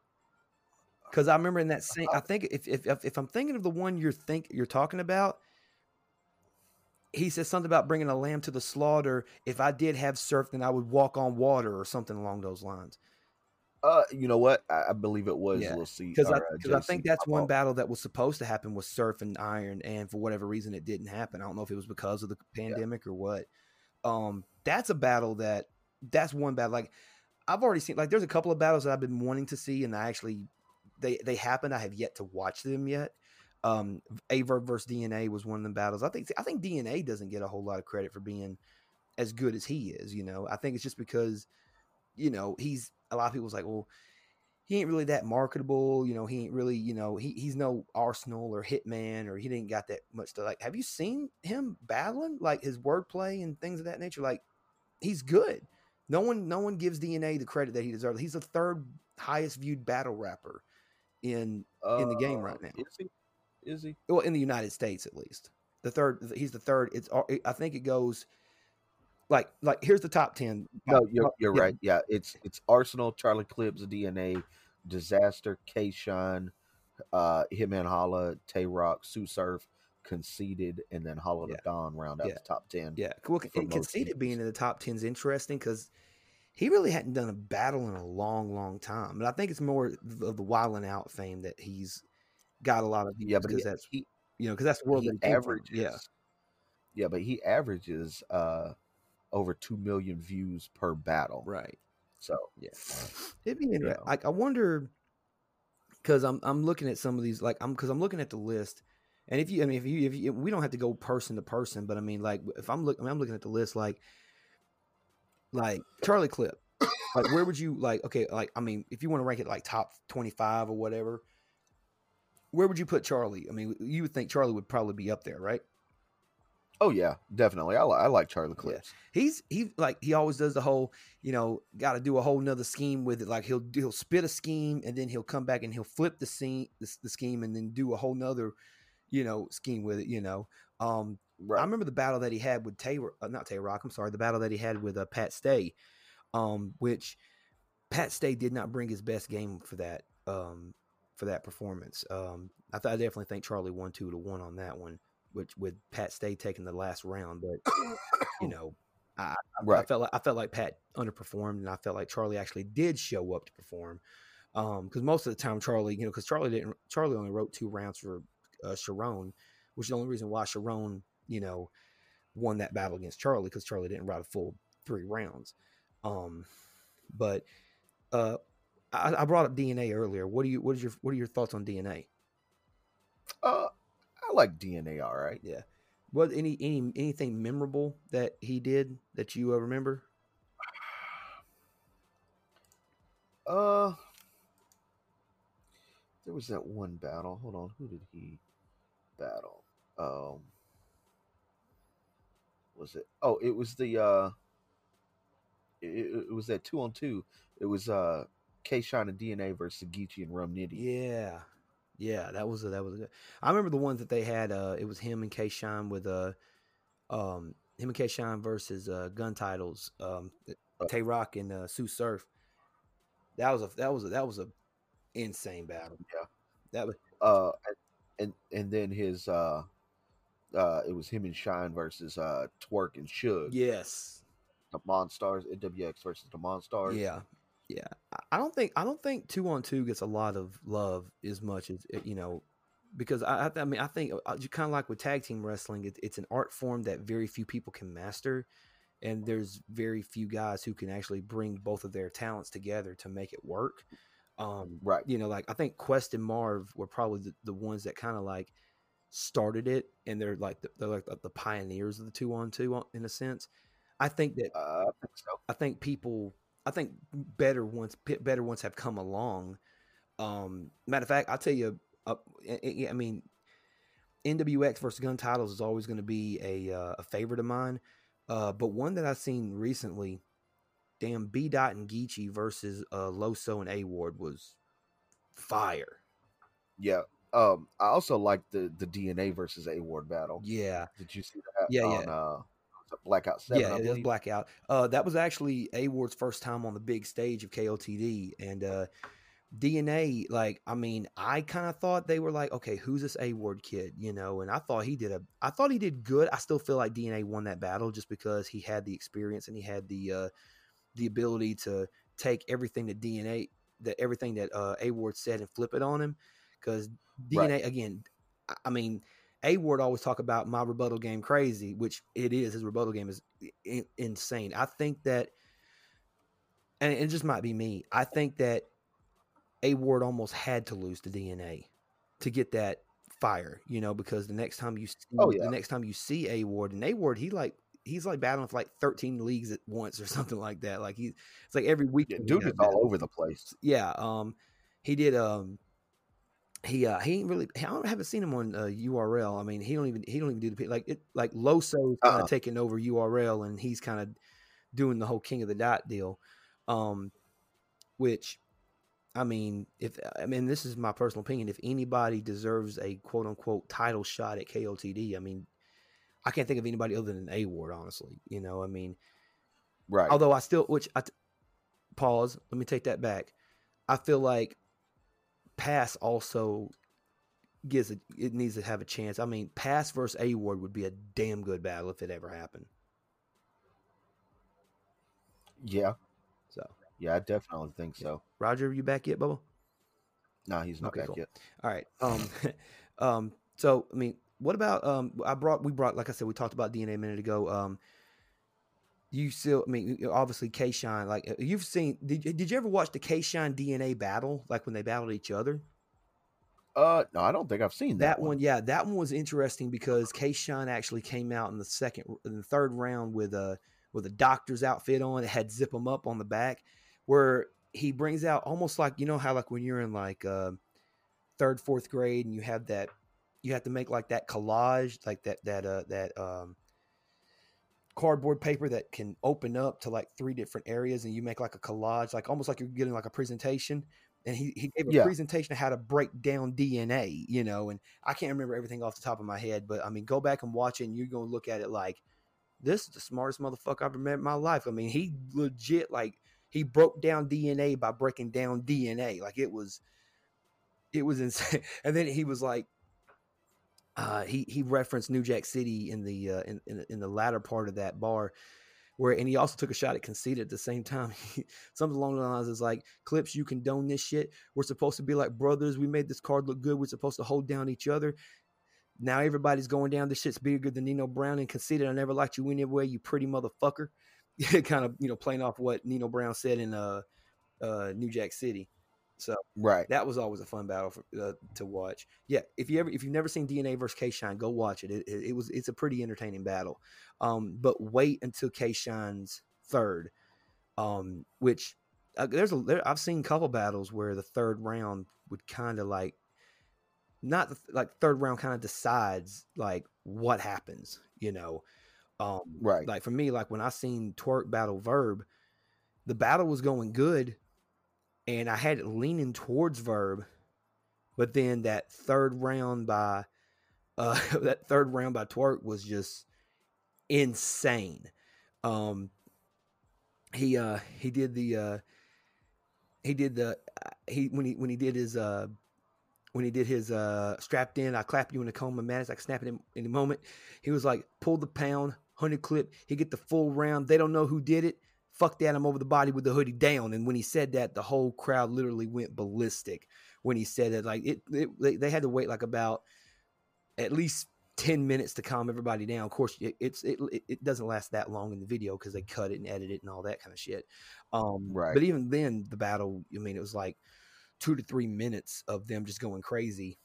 Because I remember in that same. I think if, if if if I'm thinking of the one you're think you're talking about, he says something about bringing a lamb to the slaughter. If I did have surf, then I would walk on water or something along those lines. Uh, you know what? I, I believe it was Yeah, Little C. Because I, uh, I think that's one battle that was supposed to happen with Surf and Iron, and for whatever reason, it didn't happen. I don't know if it was because of the pandemic or what. Um, that's a battle that that's one battle. Like I've already seen. Like there's a couple of battles that I've been wanting to see, and I actually they they happened. I have yet to watch them yet. Um, Aye Verb versus DNA was one of them battles. I think I think DNA doesn't get a whole lot of credit for being as good as he is. You know, I think it's just because you know he's a lot of people's like, well, he ain't really that marketable. You know, he ain't really, you know, he, he's no Arsonal or Hitman or he didn't got that much to like. Have you seen him battling? Like his wordplay and things of that nature? Like he's good. No one no one gives DNA the credit that he deserves. He's the third highest viewed battle rapper in in the game right Uh, now. Is he? Is he? well in the United States at least. The third he's the third. It's I think it goes like like here's the top 10. No, you're, you're Yeah. right. Yeah, it's it's Arsonal, Charlie Clips, DNA, Dizaster, K Shine, uh, Hitman Holla, Tay Roc, Tsu Surf, Conceited, and then Hollow Yeah. the Don round out Yeah. the top ten. Yeah, well, and Conceited being in the top ten is interesting because he really hadn't done a battle in a long, long time. But I think it's more of the wilding out fame that he's got a lot of Yeah, but because he, that's he, you know because that's the world he that he came from. averages. Yeah, Yeah, but he averages uh over two million views per battle. right. So Yeah, it'd be interesting. Like I wonder because I'm I'm looking at some of these like I'm because I'm looking at the list, and if you I mean if you if you, we don't have to go person to person, but I mean like if I'm looking I'm looking at the list like like Charlie Clip, like where would you like okay like I mean if you want to rank it like top twenty five or whatever, where would you put Charlie? I mean you would think Charlie would probably be up there, right? Oh yeah, definitely. I, li- I like Charlie Yeah. Clips. He's he like he always does the whole you know got to do a whole nother scheme with it. Like he'll he'll spit a scheme and then he'll come back and he'll flip the scene the, the scheme and then do a whole nother you know scheme with it. You know, um, I remember the battle that he had with Tay uh, not Tay Roc. I'm sorry, the battle that he had with uh, Pat Stay, um, which Pat Stay did not bring his best game for that um for that performance. Um, I, th- I definitely think Charlie won two to one on that one, which with Pat Stay taking the last round, but you [COUGHS] know. I, I felt like I felt like Pat underperformed, and I felt like Charlie actually did show up to perform. Because most of the time, Charlie, you know, because Charlie didn't, Charlie only wrote two rounds for uh, Charron, which is the only reason why Charron, you know, won that battle against Charlie because Charlie didn't write a full three rounds. Um, but uh, I, I brought up DNA earlier. What do you, what is your, what are your thoughts on DNA? Uh, I like DNA. All right. Yeah. What any any anything memorable that he did that you uh, remember? [SIGHS] Uh, there was that one battle. Hold on, who did he battle? Um, was it? Oh, it was the uh, it, it it was that two on two. It was uh, K Shine and DNA versus Geechi and Rum Nitty. Yeah, yeah, that was a, that was a good. I remember the ones that they had. Uh, it was him and K Shine with uh, um, him and K Shine versus uh, gun titles. Um, Uh, Tay Roc and uh, Tsu Surf. That was a that was a that was a insane battle. Yeah. That was Uh, and and then his uh, uh, it was him and Shine versus uh, Twork and Suge. yes, The Monstars, NWX versus the Monstars. yeah, yeah. I- don't think I don't think two on two gets a lot of love as much as you know because I I, mean I think uh, kind of like with tag team wrestling, it, it's an art form that very few people can master, and there's very few guys who can actually bring both of their talents together to make it work. Um, Right. you know, like I think Quest and Marv were probably the, the ones that kind of like started it, and they're like the, they're like the, the pioneers of the two on two in a sense. I think that Uh, I think so. I think people, I think better ones, better ones have come along. Um, matter of fact, I'll tell you, uh, I, mean, NWX versus Gun Titles is always going to be a uh, a favorite of mine. Uh, but one that I've seen recently, damn B Dot and Geechi versus uh, Loso and A Ward was fire. Yeah. Um, I also like the the DNA versus A Ward battle. Yeah, Did you see that? Yeah, on, yeah. Blackout Seven. yeah, it was blackout. Uh, that was actually A Ward's first time on the big stage of KOTD, and uh, DNA. Like, I mean, I kind of thought they were like, okay, who's this A Ward kid? You know, and I thought he did a, I thought he did good. I still feel like DNA won that battle just because he had the experience and he had the, uh, the ability to take everything that DNA, that everything that uh, A Ward said and flip it on him, because DNA Right. again. I- I mean, a word always talk about my rebuttal game crazy, which it is. His rebuttal game is i- insane. I think that, and it just might be me. I think that a word almost had to lose to DNA to get that fire, you know, because the next time you see, Oh, yeah. the next time you see a ward and a ward, he like he's like battling for like thirteen leagues at once or [LAUGHS] something like that. Like he, it's like every week. Yeah, dude is all over the place. yeah um he did um he uh he ain't really i don't haven't seen him on uh, url i mean he don't even he don't even do the like it like loso kind of Uh-uh. taking over url and he's kind of doing the whole king of the dot deal um which i mean if i mean this is my personal opinion if anybody deserves a quote unquote title shot at kotd i mean i can't think of anybody other than a ward honestly you know i mean Right. Although I still, which I t- pause. Let me take that back. I feel like pass also gives a, it needs to have a chance. I mean, pass versus A Ward would be a damn good battle if it ever happened. yeah. So. Yeah, I definitely think so. Roger, are you back yet, Bubba? No, he's not Okay, back cool. yet. All right. Um, [LAUGHS] um. So I mean, what about um? I brought we brought like I said we talked about DNA a minute ago. Um, you still I mean obviously K Shine like uh, you've seen did did you ever watch the K Shine DNA battle like when they battled each other? Uh, no, I don't think I've seen That that, one, yeah, that one was interesting because K Shine actually came out in the second in the third round with a with a doctor's outfit on. It had zip 'em up on the back, where he brings out almost like you know how like when you're in like uh, third fourth grade and you have that you have to make like that collage like that that uh that um cardboard paper that can open up to like three different areas and you make like a collage like almost like you're getting like a presentation. And he, he gave a Yeah. presentation of how to break down dna you know and i can't remember everything off the top of my head but i mean go back and watch it and you're to look at it like this is the smartest motherfucker i've ever met in my life. I mean he legit like he broke down dna by breaking down dna like it was it was insane. [LAUGHS] And then he was like uh, he he referenced New Jack City in the uh, in, in in the latter part of that bar, where and he also took a shot at Conceit at the same time. [LAUGHS] Something along the lines is like, "Clips, you condone this shit. We're supposed to be like brothers. We made this card look good. We're supposed to hold down each other. Now everybody's going down. This shit's bigger than Nino Brown and Conceited. I never liked you anyway, you pretty motherfucker." [LAUGHS] kind of you know playing off what Nino Brown said in uh uh New Jack City. So Right. that was always a fun battle for, uh, to watch. Yeah, if you ever if you've never seen DNA versus K Shine, go watch it. It, it. it was it's a pretty entertaining battle. Um, but wait until K Shine's third, um, which uh, there's a there, I've seen a couple battles where the third round would kind of like not the, like third round kind of decides like what happens, you know. Um, Right. like for me, like when I seen Twork battle Verb, the battle was going good, and I had it leaning towards Verb, but then that third round by uh [LAUGHS] that third round by Twork was just insane. Um he uh he did the uh he did the uh, he when he when he did his uh when he did his uh strapped in, I clap you in the coma, man. It's like snapping him in any moment. He was like, pull the pound, hundred clip, he get the full round. They don't know who did it. Fuck that, I'm over the body with the hoodie down. And when he said that, the whole crowd literally went ballistic when he said it. Like it, it they, they had to wait like about at least 10 minutes to calm everybody down. Of course, it, it's it, it- it doesn't last that long in the video because they cut it and edit it and all that kind of shit. Um, Right. But even then, the battle, I mean, it was like two to three minutes of them just going crazy.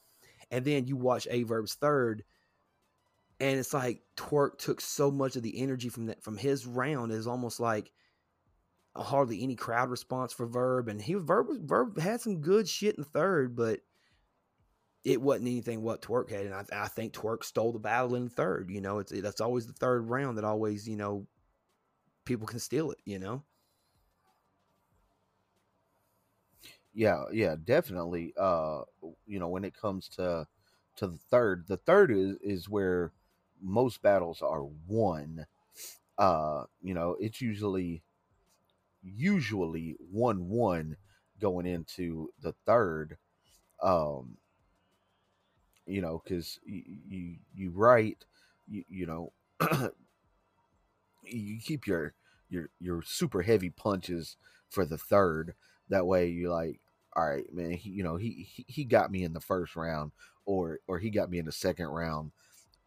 And then you watch Aye Verb's third, and it's like Twork took so much of the energy from that from his round is almost like hardly any crowd response for Verb, and he Verb Verb had some good shit in the third, but it wasn't anything what Twork had, and I, I think Twork stole the battle in the third. You know, it's that's always the third round that always you know people can steal it. You know, Yeah, yeah, definitely. Uh, you know, when it comes to to the third, the third is is where most battles are won. Uh, you know, it's usually usually one one going into the third. Um, you know, because you, you you write, you, you know, [CLEARS THROAT] you keep your your your super heavy punches for the third. That way, you like, all right, man. He, you know, he, he he got me in the first round, or or he got me in the second round.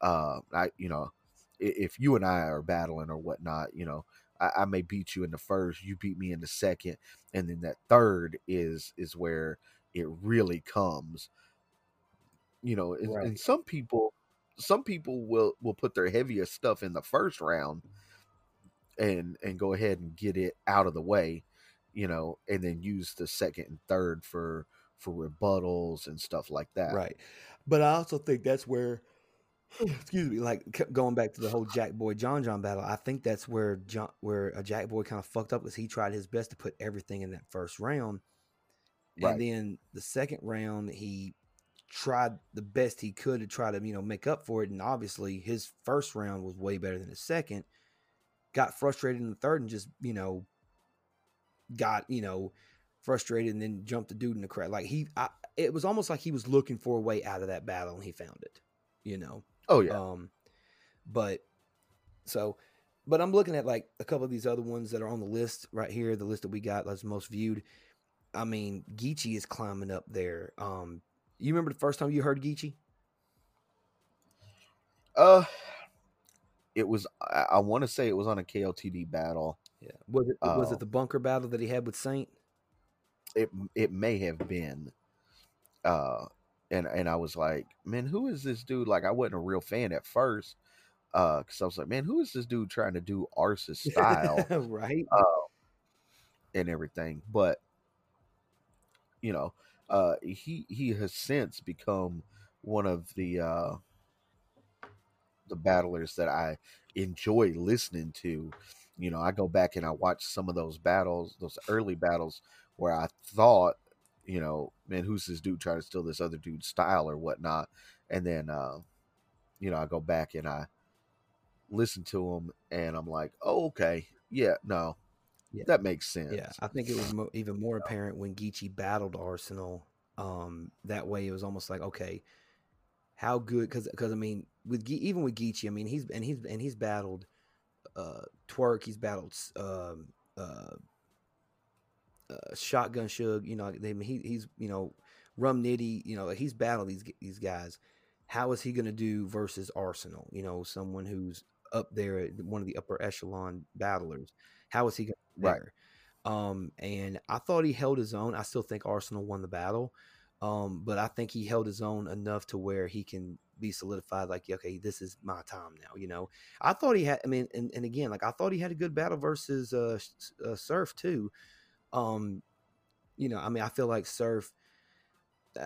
Uh, I you know, if you and I are battling or whatnot, you know, I, I may beat you in the first, you beat me in the second, and then that third is is where it really comes. You know, and, Right. and some people, some people will will put their heaviest stuff in the first round, and and go ahead and get it out of the way, you know, and then use the second and third for for rebuttals and stuff like that. right? But I also think that's where, [LAUGHS] excuse me, like going back to the whole Jack Boy John John battle. I think that's where John, where a Jack Boy kind of fucked up because he tried his best to put everything in that first round, Right. and then the second round he tried the best he could to try to you know make up for it, and obviously his first round was way better than his second. Got frustrated in the third and just you know got you know frustrated and then jumped the dude in the crowd. Like he, I, it was almost like he was looking for a way out of that battle and he found it. You know. Oh yeah. Um, but so but I'm looking at like a couple of these other ones that are on the list right here, the list that we got that's most viewed. I mean, Geechi is climbing up there. Um, you remember the first time you heard Geechi? Uh, it was. I, I want to say it was on a KLTD battle. Yeah. Was it was Uh, it the bunker battle that he had with Saint? It it may have been. Uh, and and I was like, man, who is this dude? Like, I wasn't a real fan at first. Uh, because I was like, man, who is this dude trying to do Arceus style? [LAUGHS] right? and everything. But you know, uh, he he has since become one of the uh, the battlers that I enjoy listening to. You know, I go back and I watch some of those battles, those early battles where I thought, you know, man, who's this dude trying to steal this other dude's style or whatnot? And then, uh, you know, I go back and I listen to him and I'm like, oh, okay, yeah, no, Yeah. that makes sense. Yeah, I think it was mo- even more apparent when Geechi battled Arsonal. Um, that way, it was almost like, okay, how good? Because, because I mean, with Ge- even with Geechi, I mean, he's and he's and he's battled uh, Twork, he's battled um, uh, uh, Shotgun Suge. You know, they, he, he's you know Rum Nitty. You know, like he's battled these these guys. How is he going to do versus Arsonal? You know, someone who's up there, one of the upper echelon battlers. How is he going to Right. there? Um, and I thought he held his own. I still think Arsonal won the battle. Um, but I think he held his own enough to where he can be solidified. Like, okay, this is my time now. You know, I thought he had. I mean, and, and again, like I thought he had a good battle versus uh, uh Surf too. Um, you know, I mean, I feel like Surf.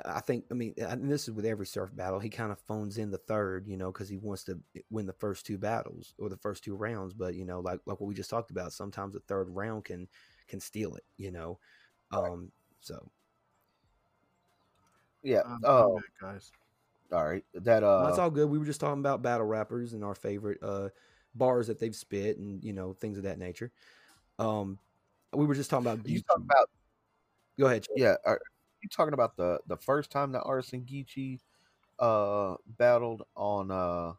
I think. I mean, and this is with every Surf battle. He kind of phones in the third, you know, because he wants to win the first two battles or the first two rounds. But you know, like like what we just talked about, sometimes the third round can can steal it. You know, um. So Yeah. Um, Oh, I'm guys. all right. That uh that's all good. We were just talking about battle rappers and our favorite uh, bars that they've spit and you know things of that nature. Um, we were just talking about. you Geechi. talking about Go ahead. Chad. yeah, are you talking about the the first time that Arson Geechi uh battled on uh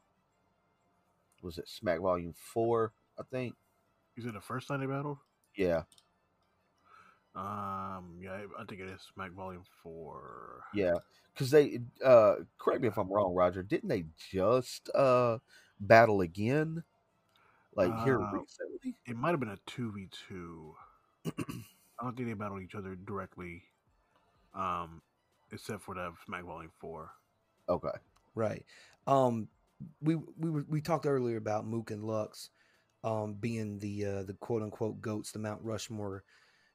was it Smack Volume 4, I think? Is it the first time they battled? Yeah. Um, yeah, I I think it is Smack Volume Four. Yeah. Cuz they uh correct me if I'm wrong, Roger, didn't they just uh battle again like here Uh, recently? It might have been a two v two. I don't think they battled each other directly, um, except for that Smack Volume Four. Okay. Right. Um, we we we talked earlier about Mook and Lux, um, being the uh, the quote unquote goats, the Mount Rushmore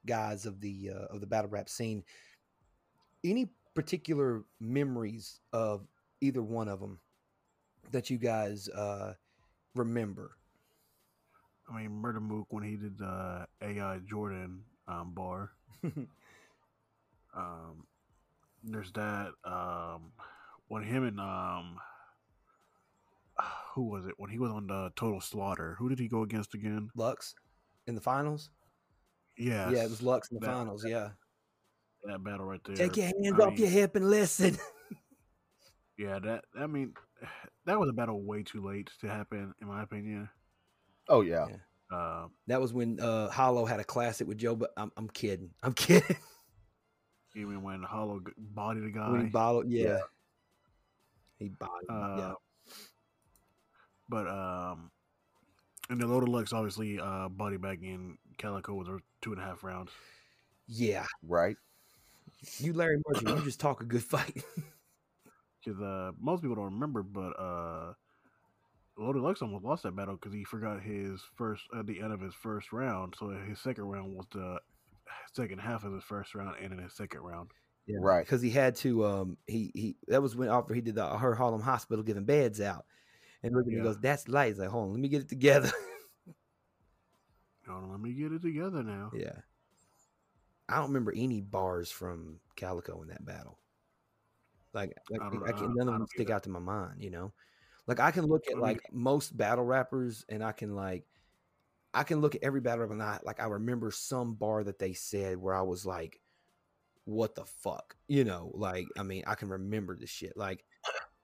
guys of the uh, of the battle rap scene. Any particular memories of either one of them that you guys uh, remember? I mean, Murda Mook when he did the AI Jordan um, bar. [LAUGHS] Um, there's that. Um, when him and um, who was it? When he was on the Total Slaughter, who did he go against again? Lux in the finals? Yeah, Yeah, it was Lux in the that- finals. Yeah, that battle right there. take your hands I off mean, your hip and listen. [LAUGHS] Yeah, that. I mean, [SIGHS] that was a battle way too late to happen, in my opinion. Oh yeah. Yeah. Uh, That was when uh, Hollow had a classic with Joe. But I'm, I'm kidding. I'm [LAUGHS] kidding. even when Hollow g- bodied the guy. when he bottled, yeah. Yeah. He bottled. Uh, yeah. But um, and the Loaded Lux obviously uh body bag in Calicoe with a two and a half rounds. Yeah. Right? You, Larry Marshall, you just talk a good fight. [LAUGHS] Because uh, most people don't remember, but uh, Loaded Lux almost lost that battle because he forgot his first at the end of his first round. So his second round was the second half of his first round and in his second round. Yeah. Right. Because he had to. Um. He he. That was when after he did the her Harlem Hospital giving beds out, and look at me Yeah. goes, "That's light." He's like, "Hold on, let me get it together." Oh, let me get it together now. yeah. I don't remember any bars from Calicoe in that battle. Like, like I I don't- can, I- none of them stick either. out to my mind. You know, like I can look at like most battle rappers, and I can like, I can look at every battle rapper, and I like I remember some bar that they said where I was like, "What the fuck?" You know, like I mean, I can remember this shit. Like,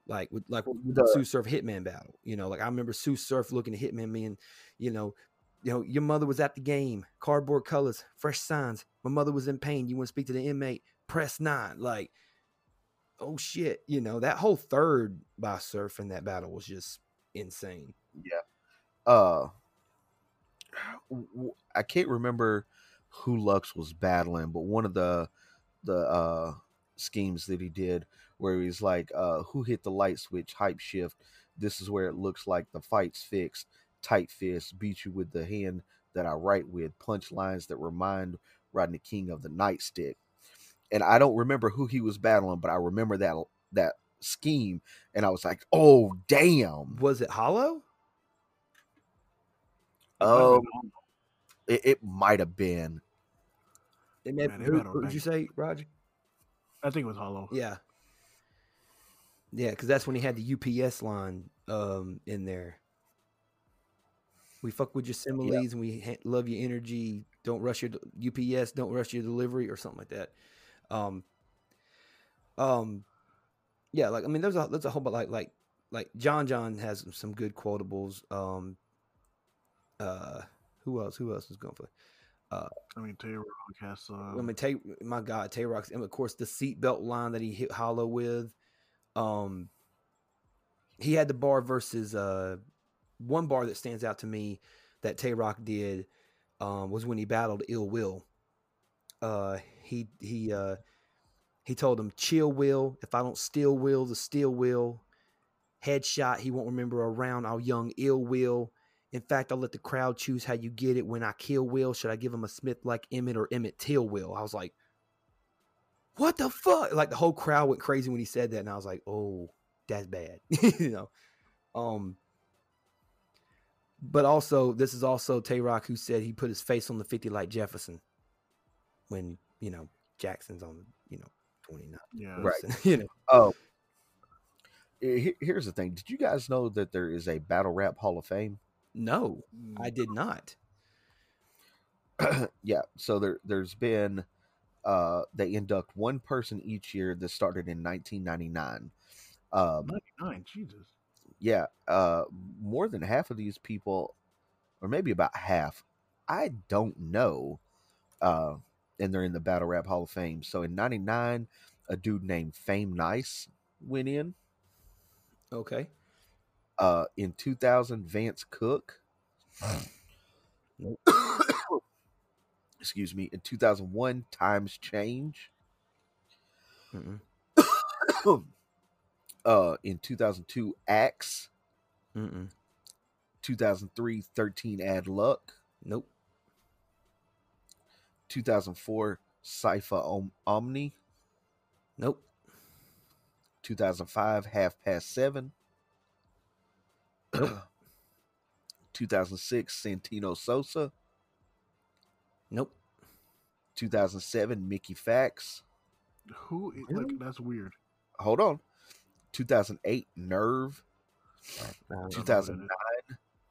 like with like with The- the Tsu Surf Hitman battle. You know, like I remember Tsu Surf looking at Hitman being, you know, you know, your mother was at the game, cardboard colors, fresh signs. My mother was in pain. You want to speak to the inmate? Press nine. Like, oh shit, you know that whole third by Surf in that battle was just insane. Yeah. Uh [SIGHS] I can't remember who Lux was battling, but one of the the uh schemes that he did where he's like, uh, who hit the light switch, hype shift. This is where it looks like the fight's fixed. Tight fist, beat you with the hand that I write with, punch lines that remind Rodney King of the nightstick. And I don't remember who he was battling, but I remember that that scheme, and I was like, oh damn. Was it Hollow? Um, it, it might have been. It may, Man, they who, battled who'd you say, Roger? I think it was Hollow. Yeah. Yeah, because that's when he had the UPS line um, in there. We fuck with your similes and we ha- love your energy. Don't rush your UPS. Don't rush your delivery or something like that. Um, um, yeah, like I mean, there's a there's a whole but like like like John John has some good quotables. Um, uh, who else? Who else is going for? Uh, I mean, Tay Roc has. Uh, I mean, Tay, my God, Tay Roc's, and of course the seatbelt line that he hit Hollow with. Um, he had the bar versus uh, one bar that stands out to me that Tay Roc did um, was when he battled Ill Will. Uh, he he uh, he told him, "Chill, Will. If I don't steal Will, the steal will. Headshot. He won't remember around. round. I'll young Ill Will." In fact, I'll let the crowd choose how you get it. When I kill Will, should I give him a Smith like Emmett or Emmett Till Will? I was like, what the fuck? Like the whole crowd went crazy when he said that, and I was like, oh, that's bad, [LAUGHS] you know. Um, but also, this is also Tay Roc who said he put his face on the fifty like Jefferson when you know Jackson's on you know twenty nine, yeah. Right. [LAUGHS] you know. Oh, here's the thing. Did you guys know that there is a battle rap Hall of Fame? No, Mm, I did not. [CLEARS THROAT] yeah. So there, there's been. Uh, they induct one person each year. That started in 1999. Um, 99, Jesus. yeah. Uh, more than half of these people, or maybe about half, I don't know. Uh, and they're in the battle rap Hall of Fame. So in '99, a dude named Fame Nice went in. Okay, Uh, in 2000, Vance Cook. Excuse me. In 2001, Times Change. Mm-mm. [COUGHS] uh, in 2002, Axe. Mm-mm. 2003, 13 Ad Luck. nope, 2004, Cypher Om- Omni. nope, 2005, Half Past Seven. [CLEARS THROAT] 2006, Santino Sosa. nope. 2007, Mickey Factz. Who? Really? Like, that's weird. Hold on. 2008, Nerve. I don't know. 2009,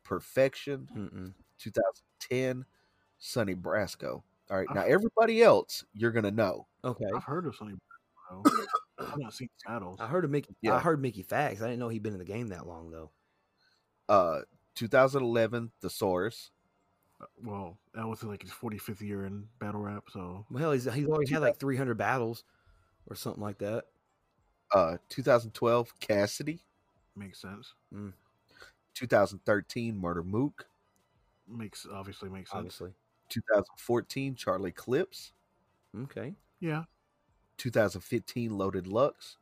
Perfection. Mm-mm. 2010, Sonny Brasco. All right, now I've- everybody else you're gonna know. Okay, I've heard of Sonny. Bro. [COUGHS] I've not seen battles. I heard of Mickey. I heard Mickey Factz. I didn't know he'd been in the game that long though. Uh, 2011, Thesaurus. Uh, Well, that was like his 45th year in battle rap, so Well, he's he's already had like 300 battles or something like that. Uh, 2012, Cassidy. makes sense. 2013, Murda Mook. Makes obviously makes sense. Obviously. 2014, Charlie Clips. Okay. Yeah, 2015, Loaded Lux.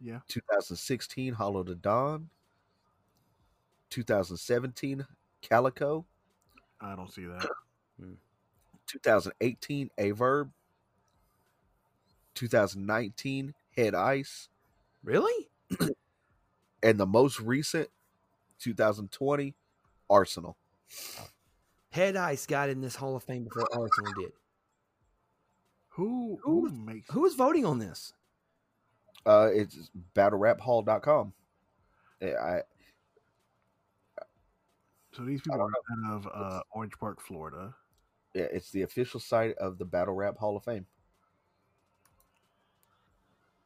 yeah. 2016, Hollow Da Don. 2017, Calicoe. I don't see that. [COUGHS] Hmm. 2018, Aye Verb. 2019, Head Ice. Really? And the most recent, 2020, Arsonal. Oh. Head Ice got in this Hall of Fame before Arsonal did. Who Who who makes Who is voting on this? Uh, it's battleraphall.com. Yeah, I, so these people are out of uh, Orange Park, Florida. yeah, it's the official site of the Battle Rap Hall of Fame.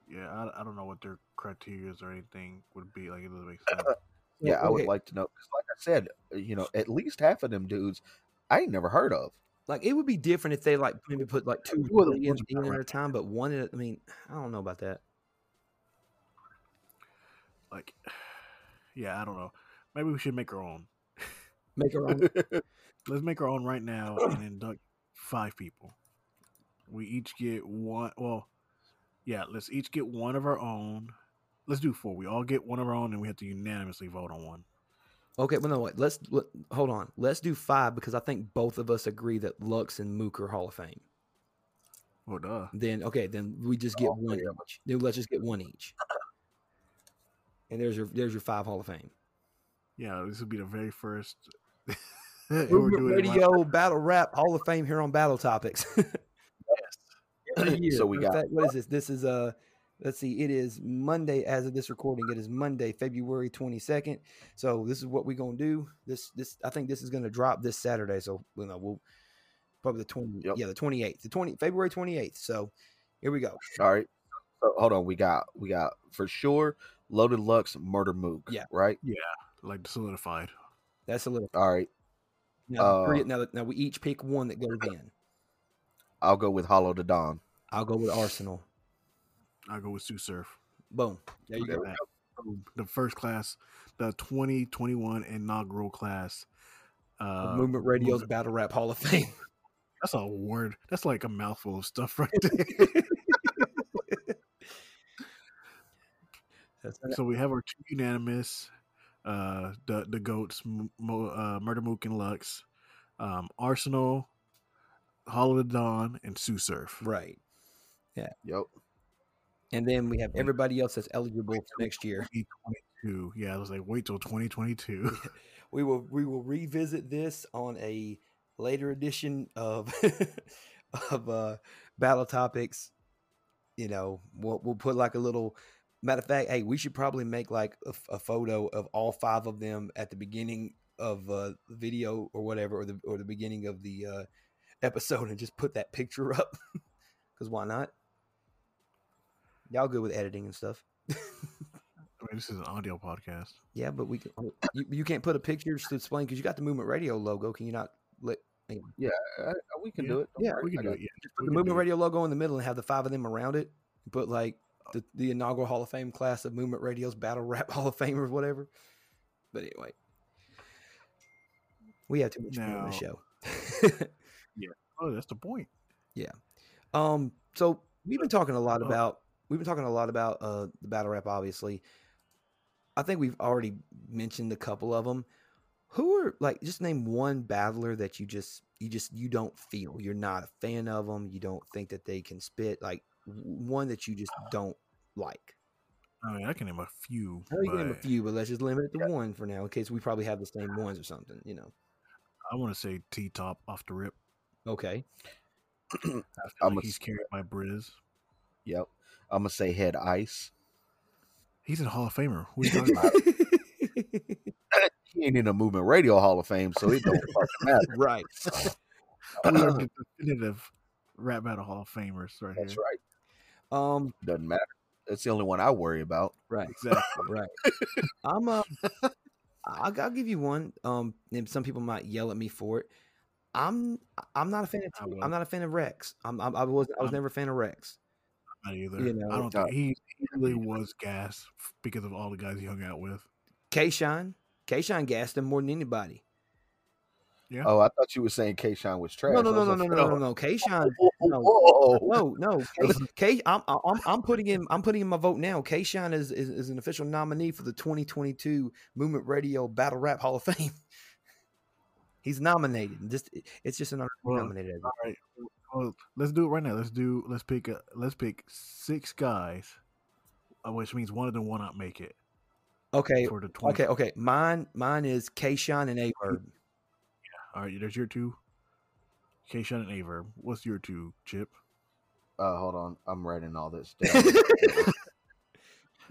Yeah, I, I don't know what their criteria or anything would be. Like, it doesn't make sense. [LAUGHS] Yeah, I would okay, like to know because, like I said, uh, you know, at least half of them dudes I ain't never heard of. like it would be different if they like maybe put like two Two of the in, in about at a time, but one at a- I mean, I don't know about that. Like, [SIGHS] yeah, I don't know. Maybe we should make our own. Make our own. [LAUGHS] Let's make our own right now and induct five people. We each get one. Well, yeah, let's each get one of our own. Let's do four. We all get one of our own, and we have to unanimously vote on one. Okay, well, no, wait. Let's let, hold on. Let's do five because I think both of us agree that Lux and Mook are Hall of Fame. Well, duh. Then okay, then we just get All one each. Then let's just get one each. [COUGHS] And there's your there's your five Hall of Fame. Yeah, this will be the very first. [LAUGHS] we're doing it right- Radio Battle Rap Hall of Fame here on Battle Topics. [LAUGHS] Every year. So we got- fact, what is this? This is uh let's see, it is Monday as of this recording. It is Monday, February 22nd. So this is what we're gonna do. This this I think this is gonna drop this Saturday. So you know, we'll probably the 20 Yep. yeah, the 28th. The 20 February 28th. So here we go. All right. So hold on. We got we got for sure Loaded Lux Murda Mook. Yeah. Right. Yeah. Like solidified. That's a little All right. now, the three- Uh, now, now we each pick one that goes in. I'll go with Hollow Da Don. I'll go with Arsonal. I'll go with Tsu Surf. Boom. There you There go. we The first class, the 2021 inaugural class. Of Uh, Movement Radio's Movement- Battle Rap Hall of Fame. [LAUGHS] That's a word. That's like a mouthful of stuff right [LAUGHS] there. That's so we have our two unanimous, uh, the the goats, M- Mo, uh, Murda Mook and Lux, um, Arsonal, Hollow of the Dawn, and Tsu Surf. right. Yeah. Yep. And then we have everybody else that's eligible for next year. 2022. Yeah, I was like, wait till 2022. [LAUGHS] We will we will revisit this on a later edition of [LAUGHS] of uh battle topics. You know, we'll we'll put like a little matter of fact, hey, we should probably make like a photo of all five of them at the beginning of uh the video or whatever or the or the beginning of the uh episode and just put that picture up. [LAUGHS] Cuz why not? Y'all good with editing and stuff. I mean, this is an audio podcast. Yeah, but we can. oh, You, you can't put a picture to explain because you got the Movement Radio logo. Can you not let anyway, Uh, we can Yeah. do it. Don't Yeah, worry, We can do it. Yeah, just put we the Movement. Radio logo in the middle and have the five of them around it? Put like the, the inaugural Hall of Fame class of Movement Radio's Battle Rap [LAUGHS] Hall of Fame or whatever. But anyway, we have too much fun on the Now- show. [LAUGHS] Oh, that's the point. Yeah. Um, so we've been talking a lot about we've been talking a lot about uh the battle rap. Obviously, I think we've already mentioned a couple of them. Who are like just name one battler that you just you just you don't feel you're not a fan of them. You don't think that they can spit like one that you just don't like. I mean, I can name a few. I know can name a few, but let's just limit it to one for now in case we probably have the same ones or something. You know. I want to say T Top off the rip. Okay. I feel I'm like a- he's carried by Briz. Yep. I'm gonna say Head Ice. He's a Hall of Famer. What are you talking about? [LAUGHS] He ain't in the Movement Radio Hall of Fame, so it don't [LAUGHS] fucking matter. right. we [LAUGHS] are the definitive rap battle Hall of Famers right That's here. right. Um. Doesn't matter. That's the only one I worry about. Right. Exactly. right. I'm uh, I'll, I'll give you one. Um, and some people might yell at me for it. I'm I'm not a fan of I T- will. I'm not a fan of Rex. I'm, I'm I was I was never a fan of Rex. Not either. You know, I don't think he, he really was gas because of all the guys he hung out with. K Shine, K gassed him more than anybody. Yeah. Oh, I thought you were saying K Shine was trash. No, no, I no, no, no, no, no, [LAUGHS] no. K Shine, no. Whoa. no, no. [LAUGHS] K, K I'm, I'm I'm putting in I'm putting in my vote now. K Shine is, is is an official nominee for the 2022 Movement Radio Battle Rap Hall of Fame. [LAUGHS] He's nominated. Just it's just an honor to be Well, nominated. All right. Well, let's do it right now. Let's do. Let's pick. A, let's pick six guys, uh, which means one of them will not make it Okay, for the twenty. Okay, okay. Mine mine is K Shine and Aye Verb. All right. There's your two. K Shine and Aye Verb. What's your two, Chip? Uh, hold on, I'm writing all this [LAUGHS] down.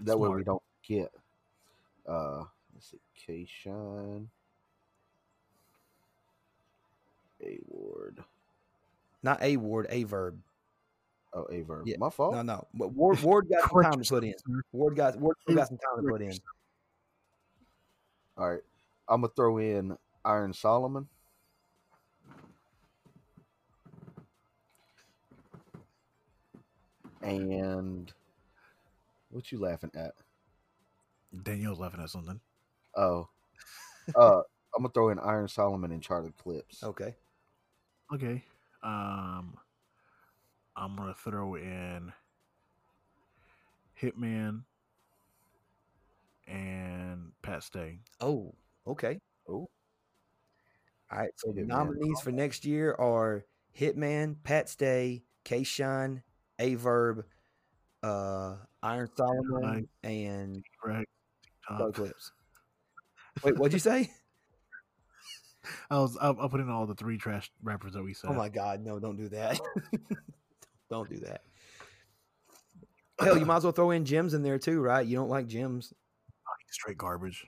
that way we don't get. Uh, let's see, K Shine, A Ward. Not A word, A verb. Oh, a verb. Yeah. My fault. No, no. But [LAUGHS] Ward Ward got some time to put in. yourself. Ward got Ward got some time to put in. All right. I'm gonna throw in Iron Solomon. And what you laughing at? Danielle's laughing at something. Oh, uh, I'm gonna throw in Iron Solomon and Charlie Clips. Okay. Okay. Um, I'm gonna throw in Hitman and Pat Stay. Oh, okay. Oh. All right. So the nominees for next year are Hitman, Pat Stay, K Shine, Aye Verb, uh, Iron Solomon, and. Charlie Wait, what'd you say? [LAUGHS] [LAUGHS] I was. I'll, I'll put in all the three trash rappers that we said. Oh my God, no! Don't do that. [LAUGHS] don't do that. Hell, you might [COUGHS] as well throw in gems in there too, right? You don't like gems. Straight garbage.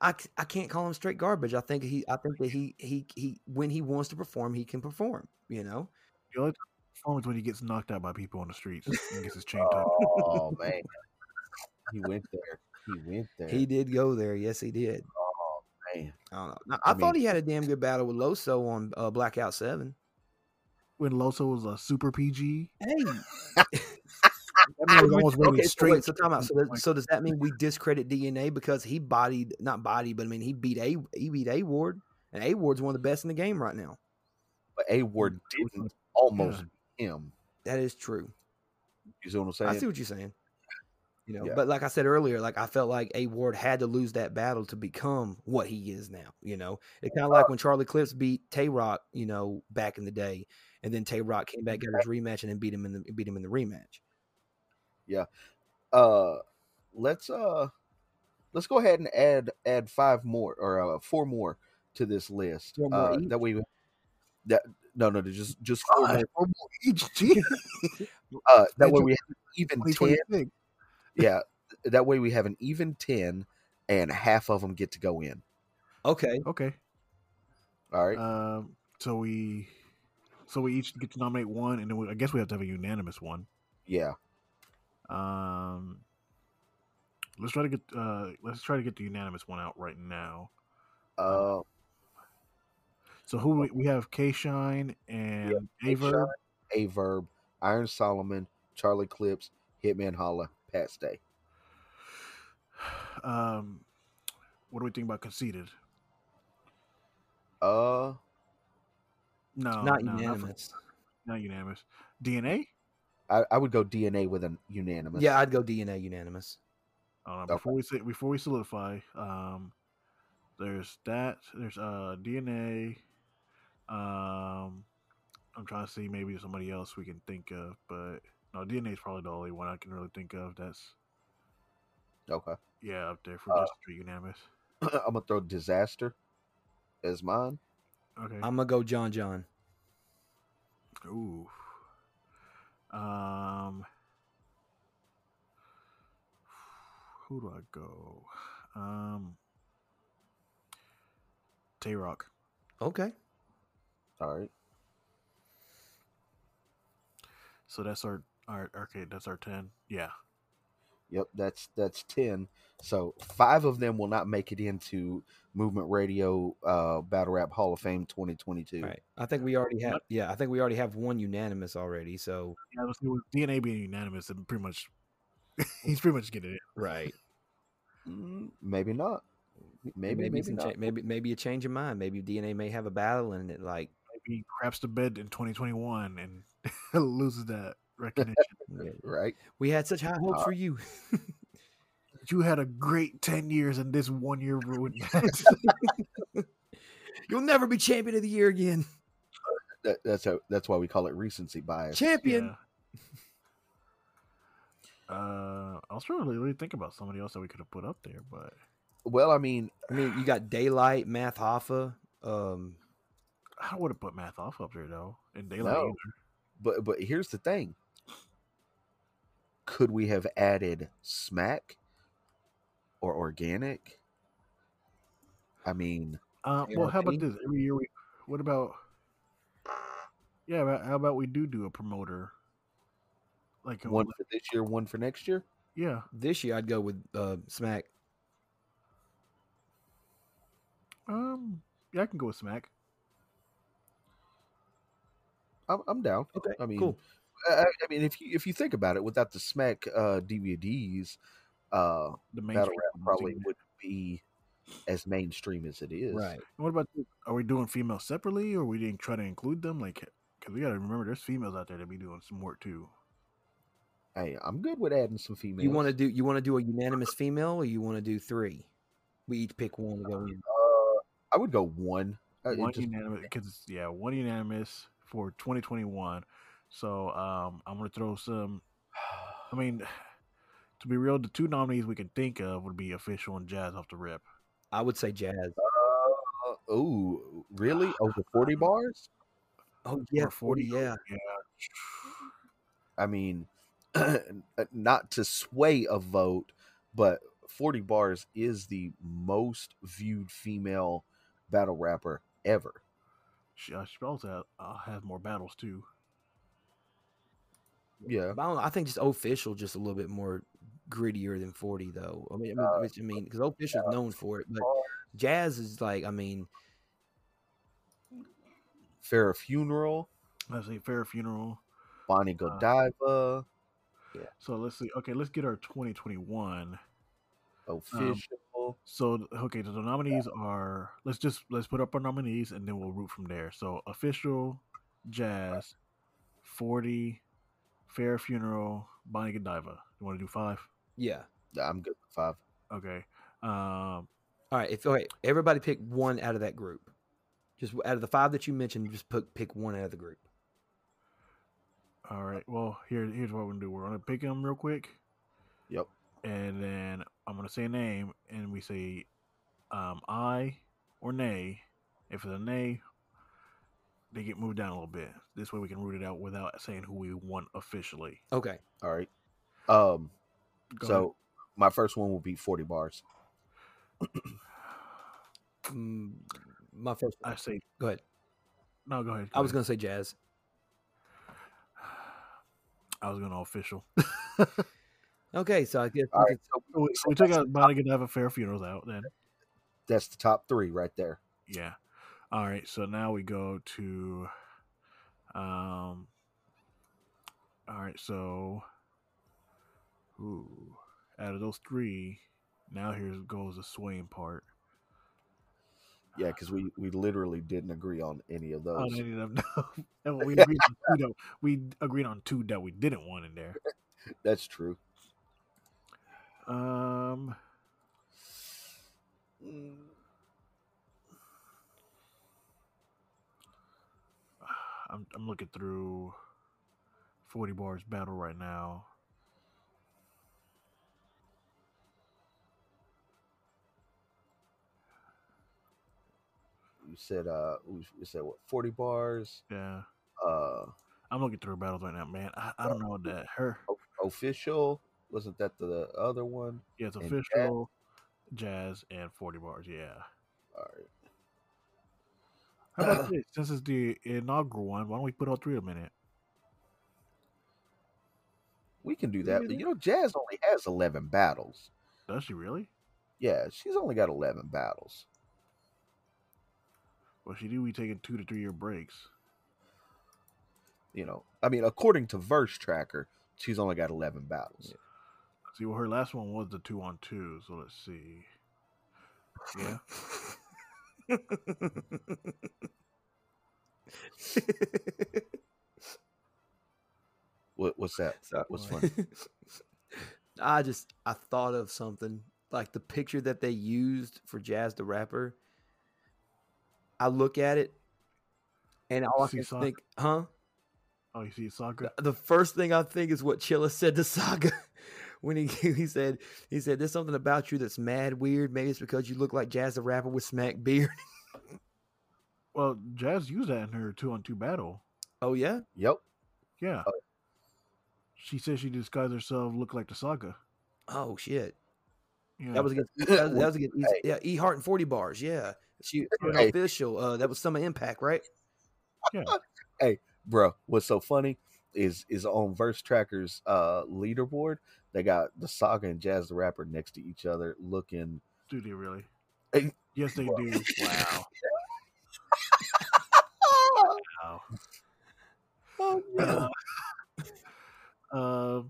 I, I can't call him straight garbage. I think he I think that he he he when he wants to perform, he can perform. You know. The only performance when he gets knocked out by people on the streets and gets his chain touched. Oh man, he went there. He went there. He did go there. Yes, he did. Man, I don't know. Now, I, I thought mean- he had a damn good battle with Loso on uh, Blackout Seven. When Loso was a super PG, Hey, that was [LAUGHS] almost rated okay. So, straight. wait, so time out. So, does, so does that mean we discredit DNA because he bodied not bodied, but I mean he beat a he beat A Ward, and A Ward's one of the best in the game right now. but A Ward didn't almost beat him. That is true. You see what I'm saying? I see what you're saying. You know, Yeah. but like I said earlier, like I felt like A Ward had to lose that battle to become what he is now. You know, it's kind of like when Charlie Clips beat Tay Roc, you know, back in the day, and then Tay Roc came back, got his rematch, and then beat him in the beat him in the rematch. Yeah. Uh let's uh let's go ahead and add add five more or uh, four more to this list Four uh, that we that no no just just four more. Or more each. [LAUGHS] [LAUGHS] Uh that way we have even 10 2026. Yeah that way we have an even 10 and half of them get to go in Okay, Okay. all right Um. So we, so we each get to nominate one, and then we, I guess we have to have a unanimous one. yeah Um. Let's try to get. Uh. Let's try to get the unanimous one out right now. uh So who we, we have? K Shine and Aver. Averb, verb iron solomon charlie clips hitman holla pat stay [SIGHS] Um. What do we think about conceited? uh No, not no, unanimous. Not, not unanimous. DNA. I, I would go dna with an unanimous yeah, I'd go DNA unanimous. I don't. Okay. Before we say before we solidify, um, there's that. There's uh DNA. Um, I'm trying to see maybe somebody else we can think of, but no, DNA is probably the only one I can really think of. That's okay yeah up there for Uh, just straight unanimous. [CLEARS THROAT] i'm gonna throw Dizaster as mine Okay. I'm gonna go John John. Ooh. Um. Who do I go? Um. Tay Roc. Okay, all right So that's our our okay. That's our ten. Yeah. Yep, that's that's ten. So five of them will not make it into Movement Radio uh, Battle Rap Hall of Fame 2022. all right. I think we already have. Yeah, I think we already have one unanimous already. So Yeah. Let's see. With DNA being unanimous, and pretty much, [LAUGHS] he's pretty much getting it. right, Mm, maybe not. Maybe maybe, some not. cha- maybe maybe a change of mind. Maybe DNA may have a battle and it like Maybe he craps to bed in 2021 and [LAUGHS] loses that recognition. [LAUGHS] Right? we had such high hopes Uh, for you. you had a great 10 years, and this one year ruined that. [LAUGHS] [LAUGHS] You'll never be champion of the year again. That, that's how, that's why we call it recency bias. Champion. Yeah. Uh, I was trying to really think about somebody else that we could have put up there, but Well, I mean, I mean, you got Daylyt, Math Hoffa. Um, I would have put Math off up there though. In Daylyt, No. but but here's the thing. Could we have added Smack or Organik? I mean, Uh, well, how about this? Every year, we. What about? Yeah, how about we do do a promoter Like one for this year, one for next year. Yeah. This year, I'd go with uh, Smack. Um. Yeah, I can go with Smack. I'm, I'm down. Okay, I mean, cool. I, I mean, if you if you think about it, without the Smack uh, DVDs, uh, The battle mainstream rap probably scene. wouldn't be as mainstream as it is. Right. What about? Are we doing females separately, or we didn't try to include them? Like, because we got to remember, there's females out there that be doing some work too. Hey, I'm good with adding some females. You want to do you want to do a unanimous female, or you want to do three? We each pick one to go in. Uh, I would go one. Uh, one just- unanimous, because yeah, one unanimous for 2021. So um, I'm gonna throw some. [SIGHS] I mean, [SIGHS] to be real, the two nominees we can think of would be official and Jaz off the rip. I would say Jaz. Uh, ooh, really? [SIGHS] Over 40 bars? Oh yeah, Or forty. Yeah. Yeah. I mean, [CLEARS THROAT] not to sway a vote, but 40 bars is the most viewed female battle rapper ever. She, uh, she also has, uh, has more battles too. Yeah. But I, don't know, I think just official just a little bit more grittier than forty though. I mean, I mean, uh, which, I mean, because official is known for it, but Jaz is like, I mean, Farrah Funeral, Let's see, Fair Funeral. Bonnie Godiva, uh, Yeah. So let's see. Okay, let's get our 2021. official. Um, so okay, so the nominees are let's just let's put up our nominees and then we'll root from there. So official, Jaz, forty, Fair Funeral, Bonnie Godiva. You want to do five? yeah. I'm good with five. Okay. Um. All right, if okay, everybody pick one out of that group. Just out of the five that you mentioned, just put pick one out of the group. All right. Well, here here's what we're gonna do. We're gonna pick them real quick, Yep. and then I'm gonna say a name, and we say, um, I or nay. If it's a nay, they get moved down a little bit. This way we can root it out without saying who we want officially. Okay. All right. Um, Go so ahead. my first one will be 40 bars. [CLEARS THROAT] Mm, my first. I say Go ahead. no. Go ahead. I was gonna say Jaz. [SIGHS] I was gonna official. [LAUGHS] Okay, so I guess All we right. could- So, we, we took out Bonnie Godiva Fair Funerals out then. that's the top three right there. Yeah. All right. So now we go to um all right, so ooh, out of those three, now here goes the swaying part. Yeah, because we, we literally didn't agree on any of Oh, those. they didn't have- no. we [LAUGHS] agreed on two that we agreed on two that we didn't want in there. That's true. Um Mm, I'm I'm looking through 40 bars battle right now. You said uh, we said what? 40 bars. Yeah. Uh, I'm looking through battles right now, man. I, I don't know that her official. Wasn't that the other one? Yeah, it's And official, Jaz, and 40 bars. Yeah. All right. How about [COUGHS] this? Since it's the inaugural one, why don't we put all three of them in it? We can do that. Really? You know, Jaz only has 11 battles. Does she really? Yeah, she's only got 11 battles. Well, she do be taking two to three year breaks. You know, I mean, according to Verse Tracker, she's only got 11 battles. See, well, her last one was the two on two. So let's see. Yeah. [LAUGHS] [LAUGHS] What, what's that? What's funny? [LAUGHS] I just I thought of something like the picture that they used for Jaz the rapper. I look at it, and all I can Saga? think, huh? Oh, you see Soccer? The first thing I think is what Chilla said to [LAUGHS] Saga when he [LAUGHS] he said he said there's something about you that's mad weird. Maybe it's because you look like Jaz the rapper with smack beard. [LAUGHS] Well, Jaz used that in her two on two battle. oh yeah, Yep. Yeah. Oh. She said she disguised herself, look like the Saga. oh shit. Yeah. That was against [LAUGHS] that was, that was against Hey. yeah E Heart and forty bars. Yeah, she Hey. official. Uh, that was Summer Impact, right? Yeah. hey, bro, what's so funny is is on Verse Tracker's uh leaderboard. They got the Saga and Jaz the Rapper next to each other, looking. Do they really? Hey, Yes, they well- do. [LAUGHS] Wow. wow. Oh, Uh, [LAUGHS] uh,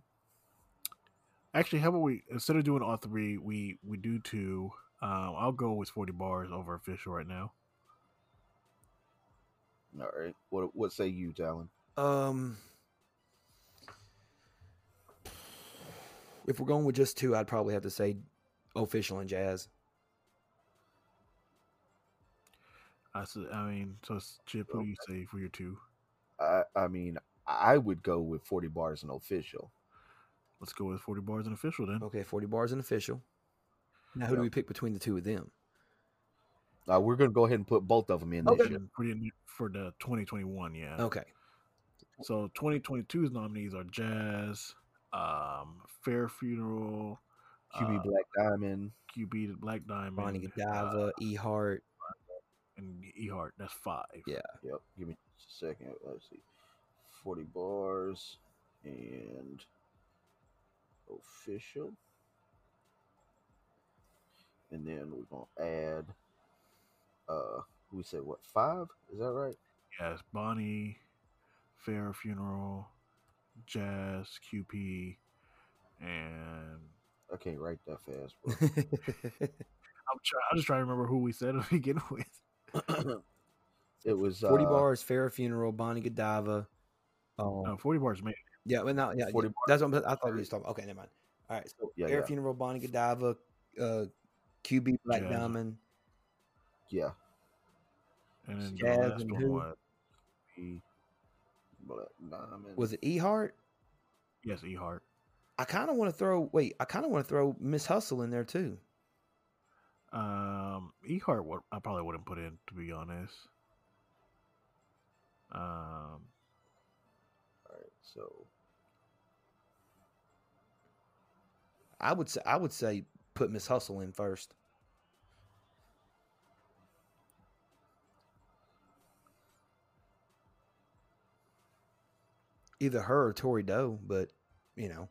actually, how about we instead of doing all three, we we do two. Um, I'll go with forty bars over official right now. All right. What what say you, Talon? Um, if we're going with just two, I'd probably have to say official and Jaz. I said, I mean, so it's Chip. Who do you say for your two? I I mean, I would go with forty bars and official. Let's go with forty bars and official then. Okay, forty bars and official. Now, who do we pick between the two of them? Uh, we're gonna go ahead and put both of them in this Okay. year. And in for the 2021, yeah. Okay, So 2022's nominees are Jaz, um, Fair Funeral, QB uh, Black Diamond. QB Black Diamond, Bonnie uh, E Hart. and Ehart. That's five. Yeah. Yep. Give me just a second. Let's see. Forty bars and official. And then we're gonna add uh we said what five? Is that right? Yes, Bonnie, Fair Funeral, Jaz, QP, and I can't write that fast, bro. [LAUGHS] I'm trying. I'm just trying to remember who we said to [LAUGHS] begin with. [CLEARS THROAT] it was Forty uh, bars, Fair Funeral, Bonnie Godiva. Um, Uh, Forty bars man. yeah, but now, yeah, 40 yeah, that's what I'm, I thought we was talking. Okay, never mind. All right, so Yeah, Fair yeah. Funeral, Bonnie Godiva, uh, QB Black Jaz. Diamond. Yeah. And then Jazz the last and one who? was He Diamond. Was it E Hart? yes, Ehart. I kind of want to throw. Wait, I kind of want to throw Miss Hustle in there too. Um, Ehart, what I probably wouldn't put in to be honest. Um, Alright, so I would say. I would say put Miss Hustle in first. Either her or Tori Doe, but you know.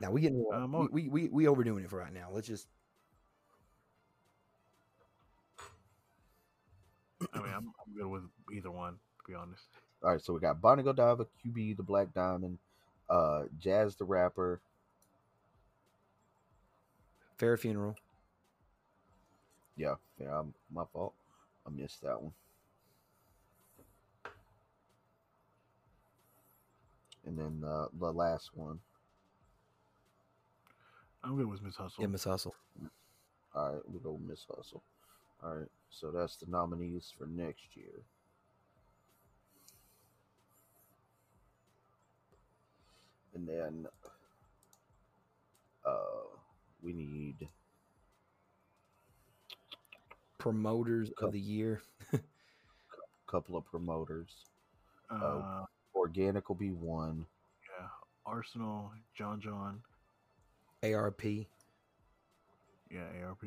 Now we getting Um, we, we we we overdoing it for right now. Let's just I mean, I'm, I'm good with either one to be honest. all right, so we got Bonnie Godiva, QB the Black Diamond, uh Jaz the Rapper, fair funeral. Yeah, yeah, I'm, my fault. I missed that one. And then uh, the last one. I'm good with Miss Hustle. Yeah, Miss Hustle. All right, we'll go with Miss Hustle. All right, so that's the nominees for next year. And then uh, we need Promoters Cool. of the year. [LAUGHS] couple of promoters. Uh, Organik will be one. yeah, Arsonal, John John, ARP. yeah, ARP.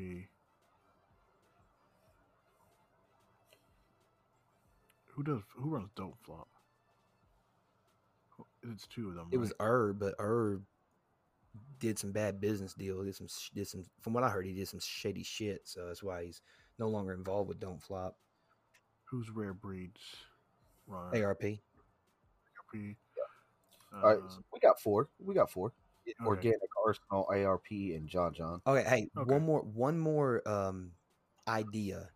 Who does who runs Don't Flop? It's two of them. It was right? Herb, but Herb did some bad business deal. Did some did some from what I heard, he did some shady shit. So that's why he's no longer involved with Don't Flop. who's Rare Breeds run ARP. ARP. All right, Uh, so we got four. We got four. Okay. Organik, Arsonal, ARP, and John John. Okay, hey, Okay. one more one more um idea.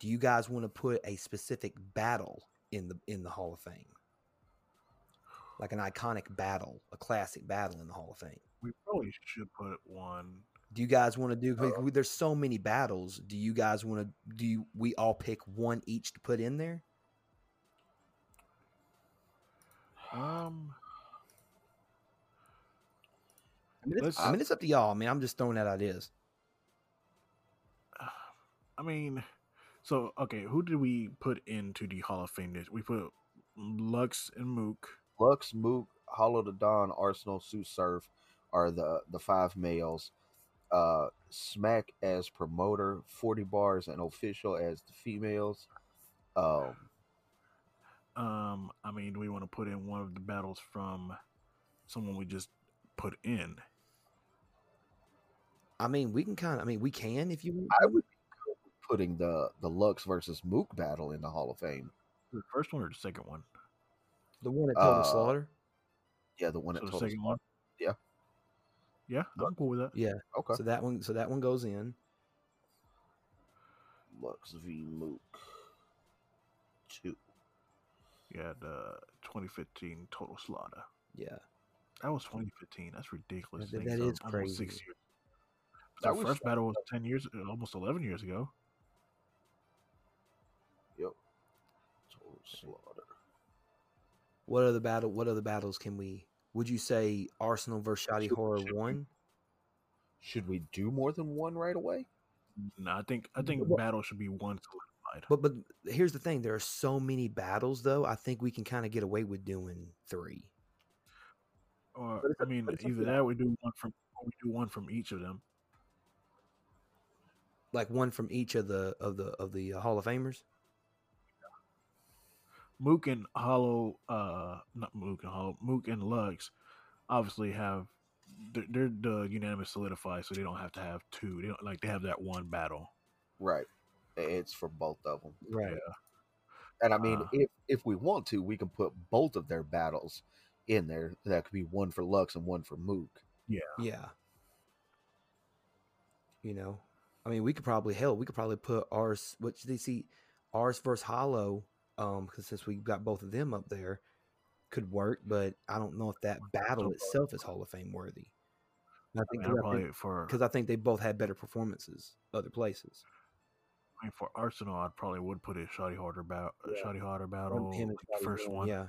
Do you guys want to put a specific battle in the in the Hall of Fame? Like an iconic battle, a classic battle in the Hall of Fame. we probably should put one. Do you guys want to do? 'cause we- There's so many battles. Do you guys want to? Do you, we all pick one each to put in there? Um, I mean, it's, I mean, it's up to y'all. I mean, I'm just throwing out ideas. I mean, so okay, who did we put into the Hall of Fame? This we put Lux and Mook. Lux, Mook, Hollow Da Don, Arsonal, Tsu Surf are the the five males. Uh, Smack as promoter, forty bars, and official as the females. Um, Um, I mean, do we want to put in one of the battles from someone we just put in? I mean, we can kind of. I mean, we can if you. want I would be putting the the Lux versus Mook battle in the Hall of Fame. The first one or the second one? the one at Total uh, Slaughter. Yeah, the one So at the Total second Slaughter. one. Yeah. Yeah, I'm cool with that. Yeah. Okay. So that one. So that one goes in. Lux v Mook two. Yeah, uh, the 2015 Total Slaughter. Yeah. That was 2015. That's ridiculous. That- to think that so. Six crazy. years. That The was first battle was 10 years, uh, almost 11 years ago. Yep. Total Slaughter. What other battle? What other battles can we? Would you say Arsonal versus Shotty Should- Horroh should we- one? Should we do more than one right away? No, I think I think What- battle should be one solidified. But but here's the thing: there are so many battles, though. I think we can kind of get away with doing three. Or but I mean, but it's up to either that. that we do one from or we do one from each of them. like one from each of the of the of the uh, Hall of Famers. Mook and Hollow, uh, not Mook and Hollow, Mook and Lux, obviously have they're, they're the unanimous solidified, so they don't have to have two. They don't like they have that one battle. Right. It's for both of them. Right. And I mean, Uh. if if we want to, we can put both of their battles in there. That could be one for Lux and one for Mook. Yeah. Yeah. You know, I mean, we could probably hell, we could probably put ours. Which they see, ours versus Hollow. Um, because since we've got both of them up there, could work. But I don't know if that battle itself is Hall of Fame worthy. And I I think mean, I'd probably for because I think they both had better performances other places. Mean, for Arsonal, I probably would put it Shotty Horroh battle, Yeah. Shotty Horroh battle, and the first one. yeah,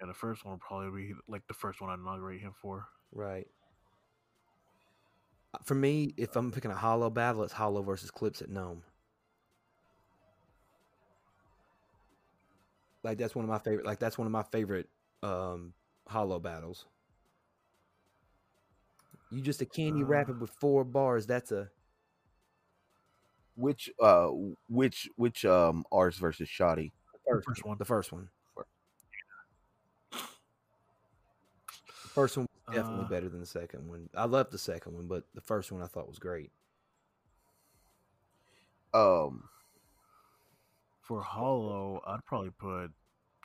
yeah, the first one would probably be like the first one I inaugurate him for. right. Uh, For me, if I'm picking a Hollow battle, it's Hollow versus Clips at NOME. Like that's one of my favorite. Like that's one of my favorite um Hollow battles. You just a candy Uh. wrapper with four bars. That's a Which uh which which um ours versus Shotty? first, first one. The first one. The first one was definitely Uh. better than the second one. I loved the second one, but the first one I thought was great. Um For Hollow, I'd probably put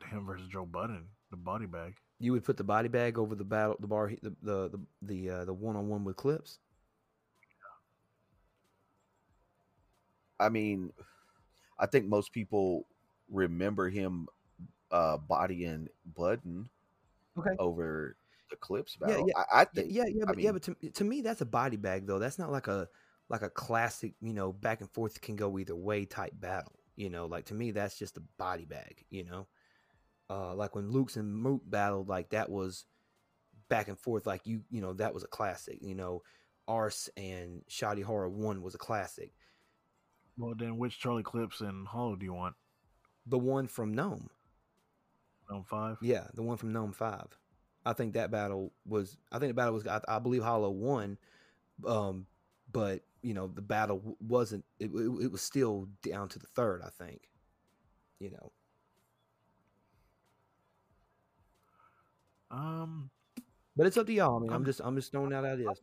him versus Joe Budden, the body bag. You would put the body bag over the battle, the bar, the the the the, uh, the one on one with clips. I mean [SIGHS] I think most people remember him uh bodying Budden Okay. over the clips Yeah, battle. yeah, I, I Yeah, think yeah, yeah, I but yeah, but to, to me that's a body bag though. That's not like a like a classic, you know, back and forth can go either way type battle. You know, like to me that's just a body bag. You know, uh, like when Lux and Mook battled, like that was back and forth. Like you, you know, that was a classic. You know, Arse and Shotty Horroh One was a classic. Well, then which Charlie Clips and Hollow do you want? The one from NOME, NOME five? yeah, the one from NOME Five. I think that battle was. I think the battle was. I, I believe Hollow won, um, but you know the battle wasn't. It, it, it was still down to the third. I think. You know. Um, But it's up to y'all. I mean, I'm I'm- just I'm just throwing out ideas.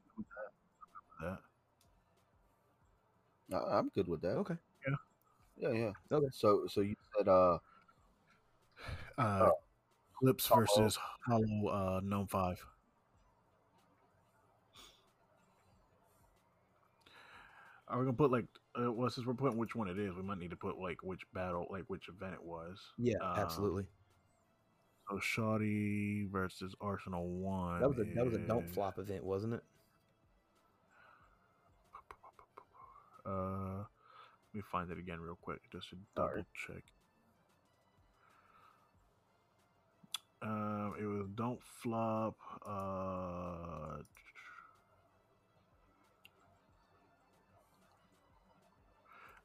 I- I'm good with that. Okay. Yeah, yeah. Yeah. Okay. So so you said uh Uh, Clips Hollow. versus Hollow uh, NOME 5. Are we gonna put like uh, well since we're putting which one it is, we might need to put like which battle, like which event it was. Yeah, Um, absolutely. So Shotty versus Arsonal one. That was a that was a don't flop event, wasn't it? Uh, let me find it again real quick just to double check. Um, it was don't flop. Uh,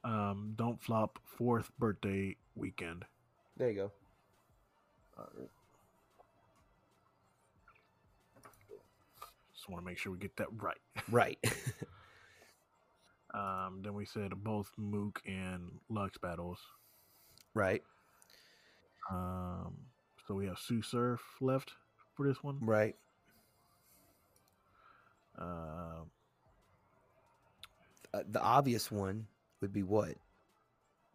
um, don't flop fourth birthday weekend. There you go. alright. Just want to make sure we get that right. Right. [LAUGHS] [LAUGHS] Um, then we said both Mook and Lux battles. right. Um, so we have Tsu Surf left for this one. Right. Uh, Uh, the obvious one would be what?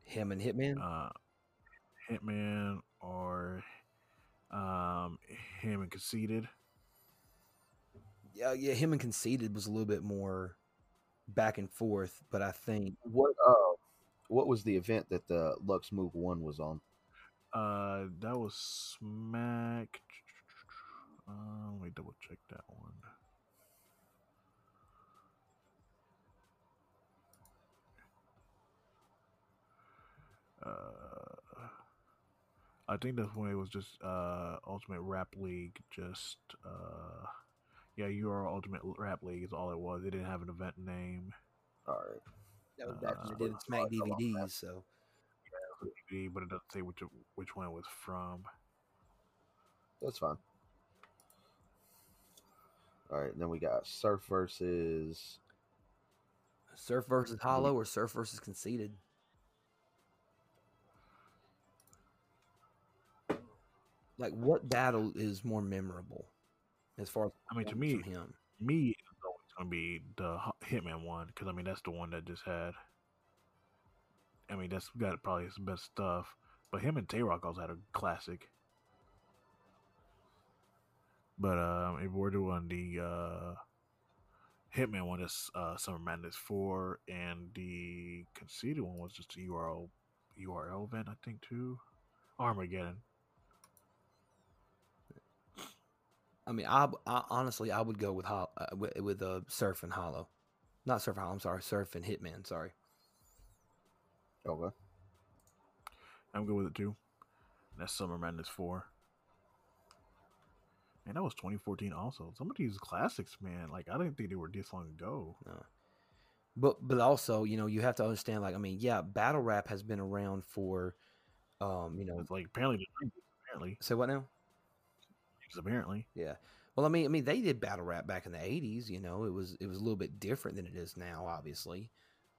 Him and Hitman. uh, Hitman or um, him and Conceited. yeah, yeah. Him and Conceited was a little bit more back and forth, but I think What uh, what was the event that the Lux Move One was on? Uh, that was Smack. Uh, let me double check that one. Uh, I think that's when it was just uh Ultimate Rap League. Just uh, yeah, URL Ultimate Rap League is all it was. It didn't have an event name. All right, that was back when Uh, they did Smack how long DVDs. So DVD, but it doesn't say which which one it was from. that's fine. All right, then we got Surf versus Surf versus Hollow or Surf versus Conceited. Like, what battle is more memorable as far as I mean, to me, him? me it's always gonna be the Hitman one because I mean that's the one that just had. I mean that's got probably his best stuff, but him and Tay Roc also had a classic. But um, if we're doing the uh, Hitman one, is uh, Summer Madness four, and the Conceited one was just a URL URL event, I think too. Armageddon. I mean, I, I honestly I would go with Hol- uh, with, with uh, Surf and Hollow, not Surf and Hollow. I'm sorry, Surf and Hitman. Sorry. okay. I'm good with it too. That's Summer Madness 4. And that was 2014 also. Some of these classics, man, like I didn't think they were this long ago. No. But but also, you know, you have to understand. Like, I mean, yeah, battle rap has been around for, um, you know, It's like apparently, the 90s, apparently, say what now? Because apparently, Yeah. Well, I mean, I mean, they did battle rap back in the '80s. You know, it was it was a little bit different than it is now, obviously.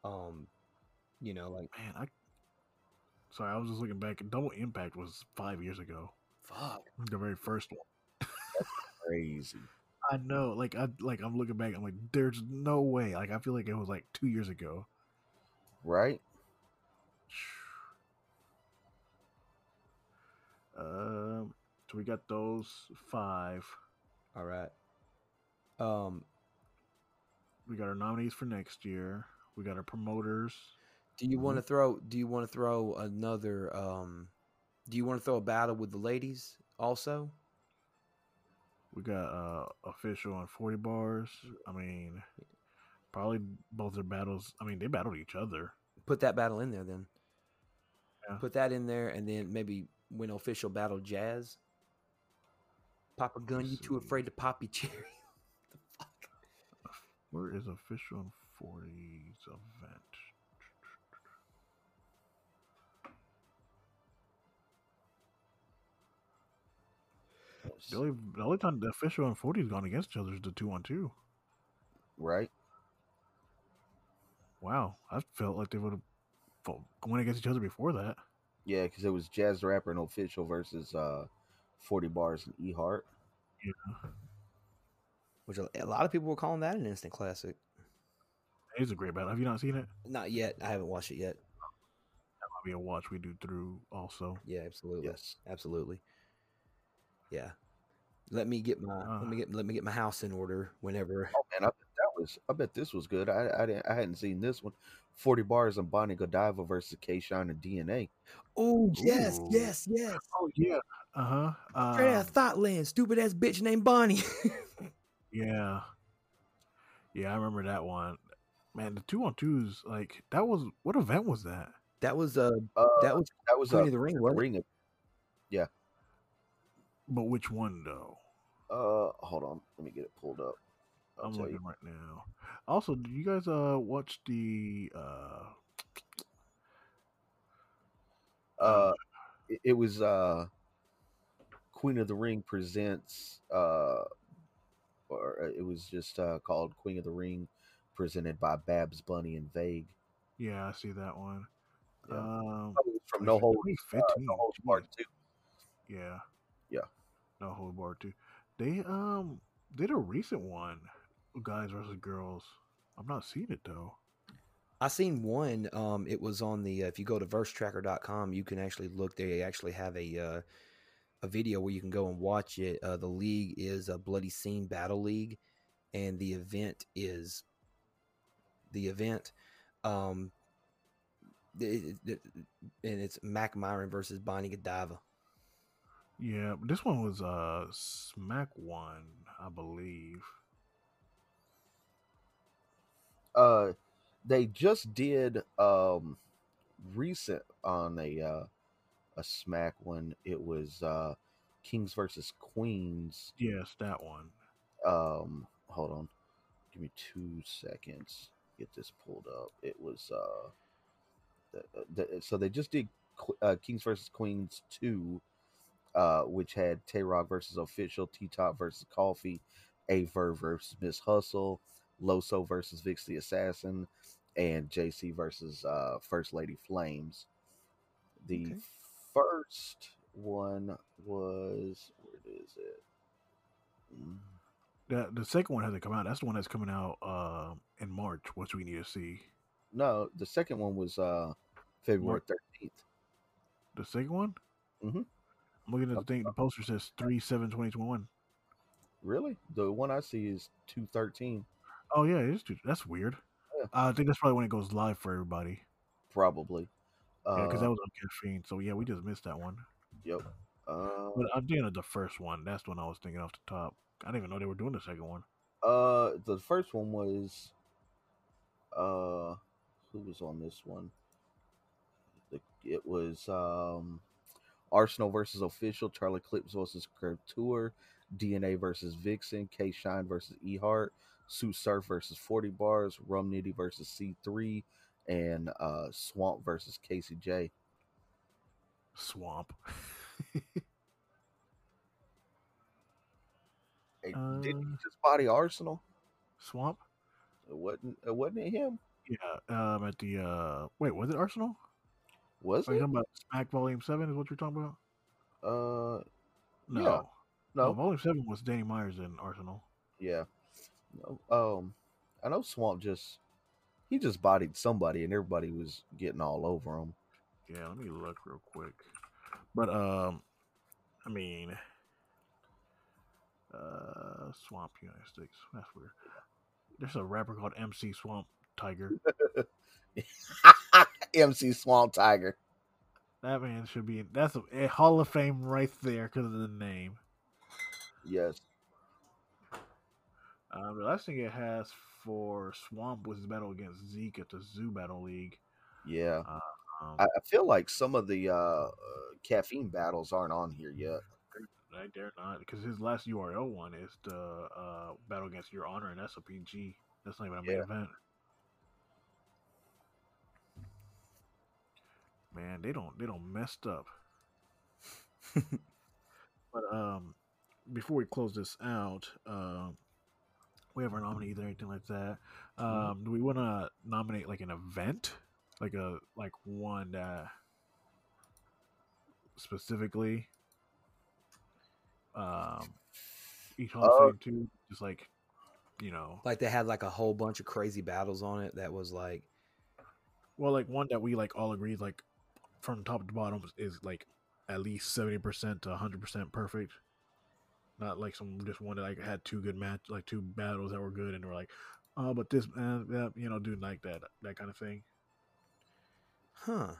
Um, you know, like man, I. Sorry, I was just looking back. Double Impact was five years ago. fuck. The very first one. Crazy. [LAUGHS] I know, like I like I'm looking back. I'm like, there's no way. Like I feel like it was like two years ago. Right? [SIGHS] Um, so we got those five. All right. Um, We got our nominees for next year. We got our promoters. do you want to throw? Do you want to throw another? Um, do you want to throw a battle with the ladies also? We got uh official and forty bars. I mean, probably both their battles. I mean, they battled each other. Put that battle in there then. Yeah. Put that in there, and then maybe when official battle Jaz. Papa Gun, you too afraid to pop your [LAUGHS] cherry? the fuck? Where is official and 40's event? The only, the only time the official and 40's gone against each other is the two on two. Right? Wow, I felt like they would have gone against each other before that. Yeah, because it was Jaz Rapper and Official versus uh, 40 Bars in E Heart. Yeah, Which a, a lot of people were calling that an instant classic. it's a great battle. Have you not seen it? Not yet. I haven't watched it yet. That might be a watch we do through also. Yeah, absolutely. Yes. Absolutely. Yeah. Let me get my let me Uh. get let me get my house in order whenever. Oh man, I bet that was. I bet this was good. I I didn't. I hadn't seen this one. Forty bars and Bonnie Godiva versus K Shine and DNA. Oh yes, Ooh. yes, yes. Oh yeah, uh huh. Straight out of Thoughtland, stupid ass bitch named Bonnie. [LAUGHS] Yeah. Yeah, I remember that one. Man, the two on twos, like that was what event was that? that was uh Uh, that was that was Queen a of the Ring, the wasn't it? ring. Of, But which one though? uh, hold on, let me get it pulled up. I'm looking right now. Also, did you guys uh watch the uh Uh, it, it was uh, Queen of the Ring presents. Uh, or uh, it was just uh called Queen of the Ring, presented by Babs Bunny and Vague. yeah, I see that one. Yeah. Um from No Hold, uh, 2015. no Holds Part Two. Yeah. Yeah. No hold bar too. They um did a recent one, guys versus girls. I'm not seeing it though. I seen one. Um, it was on the. Uh, if you go to versetracker.com, you can actually look. They actually have a uh, a video where you can go and watch it. Uh, the league is a Bloody Scene Battle League, and the event is the event. Um, it, it, and it's Mac Myron versus Bonnie Godiva. Yeah, this one was uh Smack One, I believe. Uh, they just did um recent on a uh a smack one. It was uh Kings versus Queens. Yes, that one. Um, hold on, give me two seconds. Get this pulled up. It was uh, the, the, so they just did uh, Kings versus Queens two, uh, which had Tay Roc versus Official, T Top versus Coffee, Aye Verb versus Miss Hustle, Loso versus Vix the Assassin, and JC versus uh, First Lady Flames. The Okay. first one was where is it? Mm, The the second one hasn't come out. That's the one that's coming out uh in March, which we need to see. No, the second one was uh February thirteenth. The second one? Mhm. I'm looking at the thing. The poster says 3 7 2021. Really? The one I see is two thirteen. Oh, yeah, it is. too- That's weird. Yeah. Uh, I think that's probably when it goes live for everybody. Probably. Yeah, because Uh, that was on caffeine. So, yeah, we just missed that one. Yep. Uh, But I'm thinking of the first one. That's the one I was thinking off the top. I didn't even know they were doing the second one. uh, the first one was, uh, who was on this one? The, it was um, Arsonal versus Official, Charlie Clips versus Couture, DNA versus Vixen, K Shine versus E Heart, Tsu Surf versus Forty Bars, Rum Nitty versus C three, and uh, Swamp versus Casey J. Swamp. Hey, [LAUGHS] didn't he Uh, just body Arsonal? Swamp? It wasn't. It wasn't it him? Yeah. Um, at the, uh, wait, was it Arsonal? Was Are you it? talking about Smack Volume 7 is what you're talking about? Uh, No. Yeah. No, no. Volume 7 was Danny Myers in Arsonal. Yeah. No, um, I know Swamp just he just bodied somebody, and everybody was getting all over him. Yeah, let me look real quick. But um, I mean, uh, Swamp United States. That's weird. There's a rapper called MC Swamp Tiger. [LAUGHS] [LAUGHS] MC Swamp Tiger. That man should be. That's a, a Hall of Fame right there because of the name. Yes. Um, the last thing it has for Swamp was his battle against Zeke at the Zoo Battle League. Yeah. Um, I, I feel like some of the uh, uh, caffeine battles aren't on here yet. I dare not, because his last URL one is the uh, battle against Your Honor, and that's a PG. That's not even a main Yeah. event. Man, they don't they don't messed up. [LAUGHS] but um, before we close this out, um, we have our nominees or anything like that. Um, do we want to nominate like an event, like a like one that specifically? Um, each Hall of Uh, Fame too, just like you know, Like they had like a whole bunch of crazy battles on it that was like well, like one that we like all agree like from top to bottom is like at least seventy percent to hundred percent perfect. Not like some just one that like had two good match, like two battles that were good, and we're like, oh, but this, uh, yeah, you know, doing like that, that kind of thing. Huh.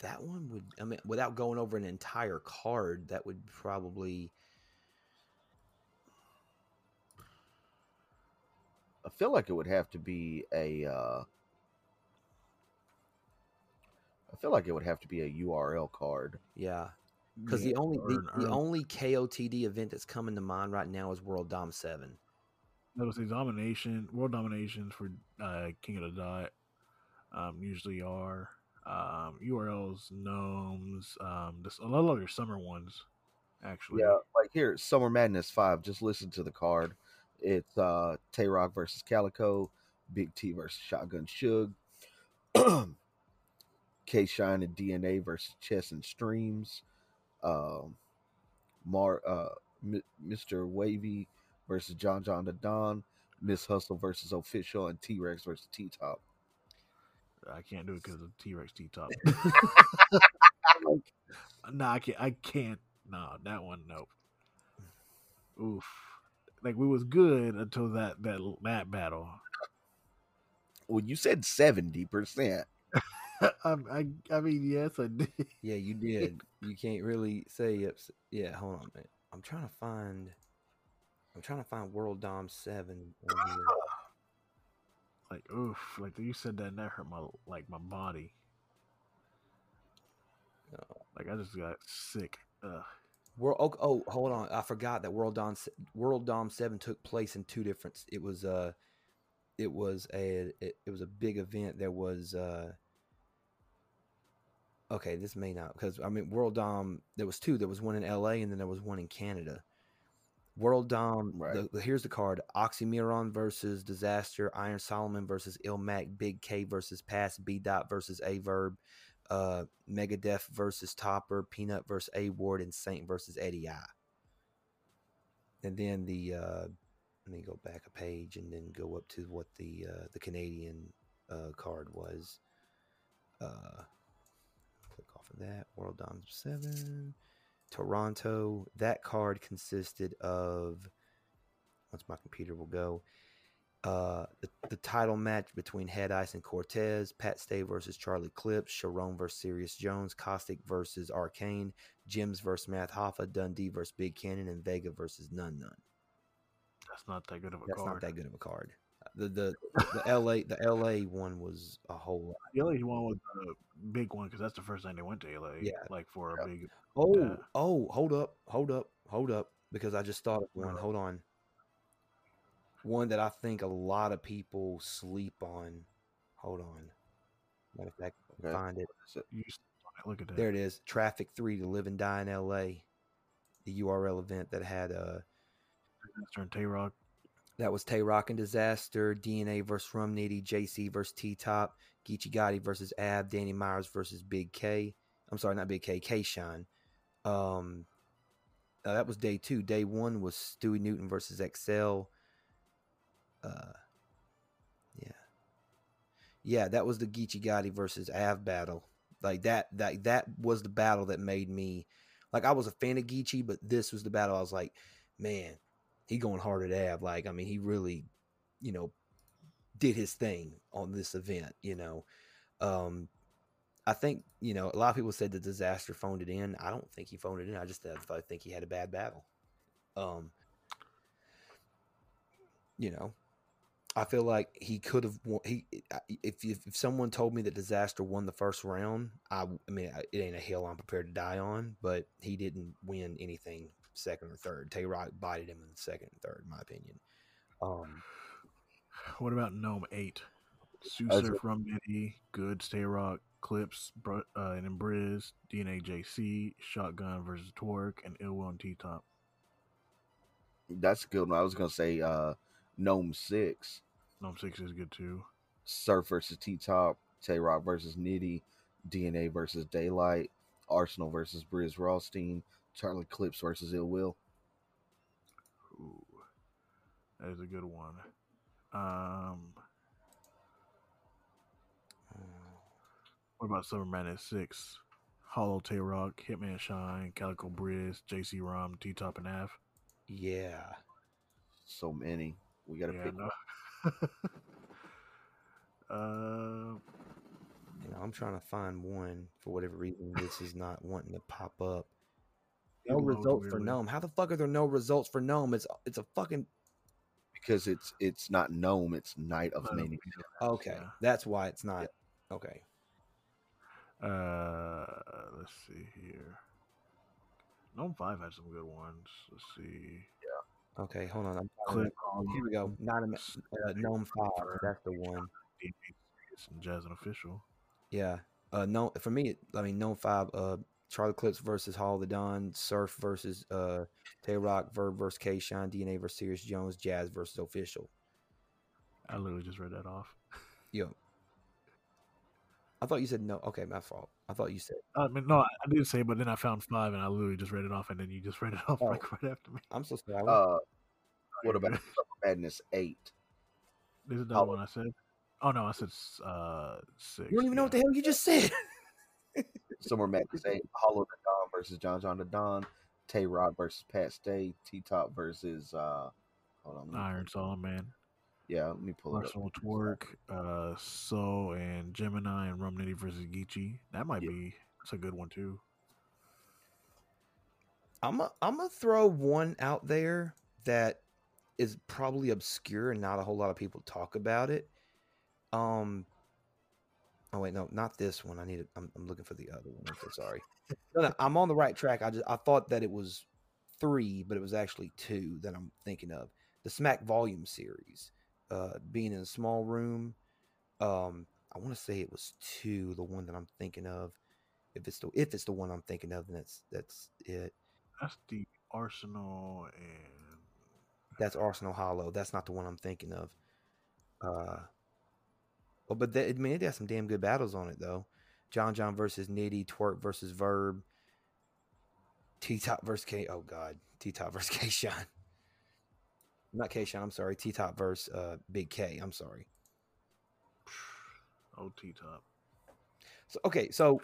That one would, I mean, without going over an entire card, that would probably. I feel like it would have to be a. Uh, I feel like it would have to be a URL card. Yeah. Because Yeah, the only or the, an the only KOTD event that's coming to mind right now is World Dom Seven. That was a domination, world dominations for uh, King of the Dot. Um, usually are um, URLs, NOMEs, um, this, a lot of your summer ones, actually. Yeah, like here, Summer Madness Five. Just listen to the card. It's uh Tay Roc versus Calicoe, Big T versus Shotgun Suge, [CLEARS THROAT] K Shine and DNA versus Chess and Streams. Um, Mar uh, M- Mr. Wavy versus John John Da Don. Miss Hustle versus Official and T Rex versus T Top. I can't do it because of T Rex T Top. [LAUGHS] no, I can't. I can't. No, that one. Nope. Oof. Like we was good until that that that battle. Well, you said seventy percent. [LAUGHS] [LAUGHS] I, I I mean, yes, I did. Yeah, you did. you can't really say it's yeah. Hold on, man. I'm trying to find. I'm trying to find World Dom Seven. [SIGHS] Like oof. Like you said that, and that hurt my like my body. Oh. Like I just got sick. Ugh. World. Oh, oh, hold on. I forgot that World Dom World Dom Seven took place in two different. It was uh, it was a it, it was a big event. There was uh. Okay, this may not because I mean World Dom. There was two. There was one in L.A. and then there was one in Canada. World Dom. Right. The, here's the card: Oxxxymiron versus Dizaster, Iron Solomon versus Ilmac, Big K versus Pass, B Dot versus Aye Verb, uh, Megadeth versus Topper, Peanut versus A Ward, and Saint versus Eddie I. And then the uh, let me go back a page and then go up to what the uh, the Canadian uh, card was. Uh, that. World Dom Seven, Toronto. That card consisted of. Once my computer will go. Uh, the, the title match between Head Ice and Cortez, Pat Stay versus Charlie Clips, Charron versus Serius Jones, Caustic versus Arcane, Jims versus Math Hoffa, Dundee versus Big Cannon, and Vega versus Nun Nun. That's not that good of a That's card. not that good of a card. The the the LA the LA one was a whole lot. The LA one was a big one because that's the first time they went to LA. Yeah. Like for a big. Oh Yeah. oh hold up hold up hold up because I just thought of one. Uh. Hold on. One that I think a lot of people sleep on. Hold on. Matter of fact, Okay. find it. You look at that. There it is. Traffic Three to Live and Die in L.A. The URL event that had uh Turn Tay Roc. That was Tay Roc and Dizaster, DNA versus Rum Nitty, JC versus T Top, Geechi Gotti versus Ab, Danny Myers versus Big K. I'm sorry, not Big K, K Shine. Um, uh, that was day two. Day one was Stuey Newton versus XL. Uh, yeah, yeah, that was the Geechi Gotti versus Av battle. Like that, that that was the battle that made me like I was a fan of Geechi, but this was the battle I was like, man, he going hard at Av. Like, I mean, he really, you know, did his thing on this event. You know, um, I think you know a lot of people said the Dizaster phoned it in. I don't think he phoned it in. I just I think he had a bad battle. Um, you know, I feel like he could have won. He if if if someone told me that Dizaster won the first round, I, I mean it ain't a hill I'm prepared to die on. But he didn't win anything second or third. Tay Roc bited him in the second and third, in my opinion. Um, What about NOME Eight? Sue from was Surf Rum Nitty, Good Stay Rock, Clips, Br- uh, and then Briz, DNA JC, Shotgun versus Twork, and Ill Will and T Top. That's a good one. I was gonna say uh NOME Six, NOME Six is good too. Surf versus T Top, Tay Roc versus Nitty, DNA versus Daylyt, Arsonal versus Briz Rothstein, Charlie Clips versus Ill Will. Ooh, that is a good one. Um, what about Summer Madness Six? Hollow Tay Roc, Hitman Shine, Calicoe Briz, JC Rum, T Top and Av. yeah, So many. We gotta Yeah, pick. no. [LAUGHS] uh, you know, I'm trying to find one for whatever reason. This is not wanting to pop up. No It results for. NOME. How the fuck are there no results for NOME? It's it's a fucking because it's it's not NOME, it's Night of Many. okay. Yeah. That's why it's not okay. Uh, let's see here. NOME Five had some good ones. Let's see. Yeah. Okay, hold on. I'm trying on Here we go. Not a, uh, NOME Five. That's the one. and Jaz and Official. Yeah. Uh, no, for me, I mean, NOME Five. Uh, Charlie Clips versus Hollow Da Don. Surf versus uh, Tay Roc. Verb versus K Shine. DNA versus Serius Jones. Jaz versus Official. I literally just read that off. [LAUGHS] Yo. I thought you said no. Okay, my fault. I thought you said. I mean, no, I, I did say, but then I found five, and I literally just read it off, and then you just [LAUGHS] read it off Oh. like right after me. I'm so sorry. Uh, what about [LAUGHS] Madness eight? This is the Hollow- one I said. Oh no, I said uh six. you don't even know what the hell you just said. Summer Madness eight. Hollow Da Don versus John John Da Don. Tay Roc versus Pat Stay. T Top versus uh, hold on. Iron pull- Solomon, Yeah, let me pull it up. Arsonal Twork, uh, So and Gemini and Rum Nitty versus Geechi. That might Yeah. be that's a good one too. I'm a, I'm gonna throw one out there that is probably obscure and not a whole lot of people talk about it. Um. Oh wait, no, not this one. I need it. I'm, I'm looking for the other one. I'm so sorry. No, no, I'm on the right track. I just I thought that it was three, but it was actually two that I'm thinking of. The Smack Volume series, uh, being in a small room. Um, I want to say it was two. The one that I'm thinking of. If it's the if it's the one I'm thinking of, then that's that's it. That's the Arsonal and That's Arsonal Hollow. That's not the one I'm thinking of. Uh, well, but that, I mean, it got some damn good battles on it though. John John versus Nitty, Twork versus Verb, T Top versus K. Oh God, T Top versus [LAUGHS] K Shine. Not K Shine. I'm sorry. T Top versus uh, Big K. I'm sorry. [SIGHS] OT top. So okay, so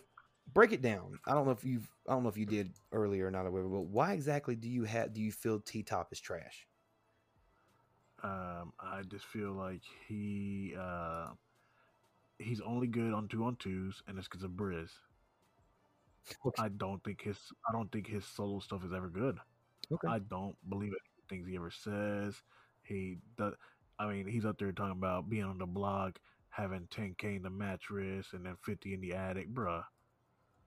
break it down. I don't know if you've I don't know if you did earlier or not, or whatever, but why exactly do you have do you feel T Top is trash? Um, I just feel like he uh he's only good on two on twos, and it's because of Briz. Okay. I don't think his I don't think his solo stuff is ever good. Okay. I don't believe it. Things he ever says. He does. I mean, he's up there talking about being on the blog, having 10k in the mattress, and then 50 in the attic, bruh.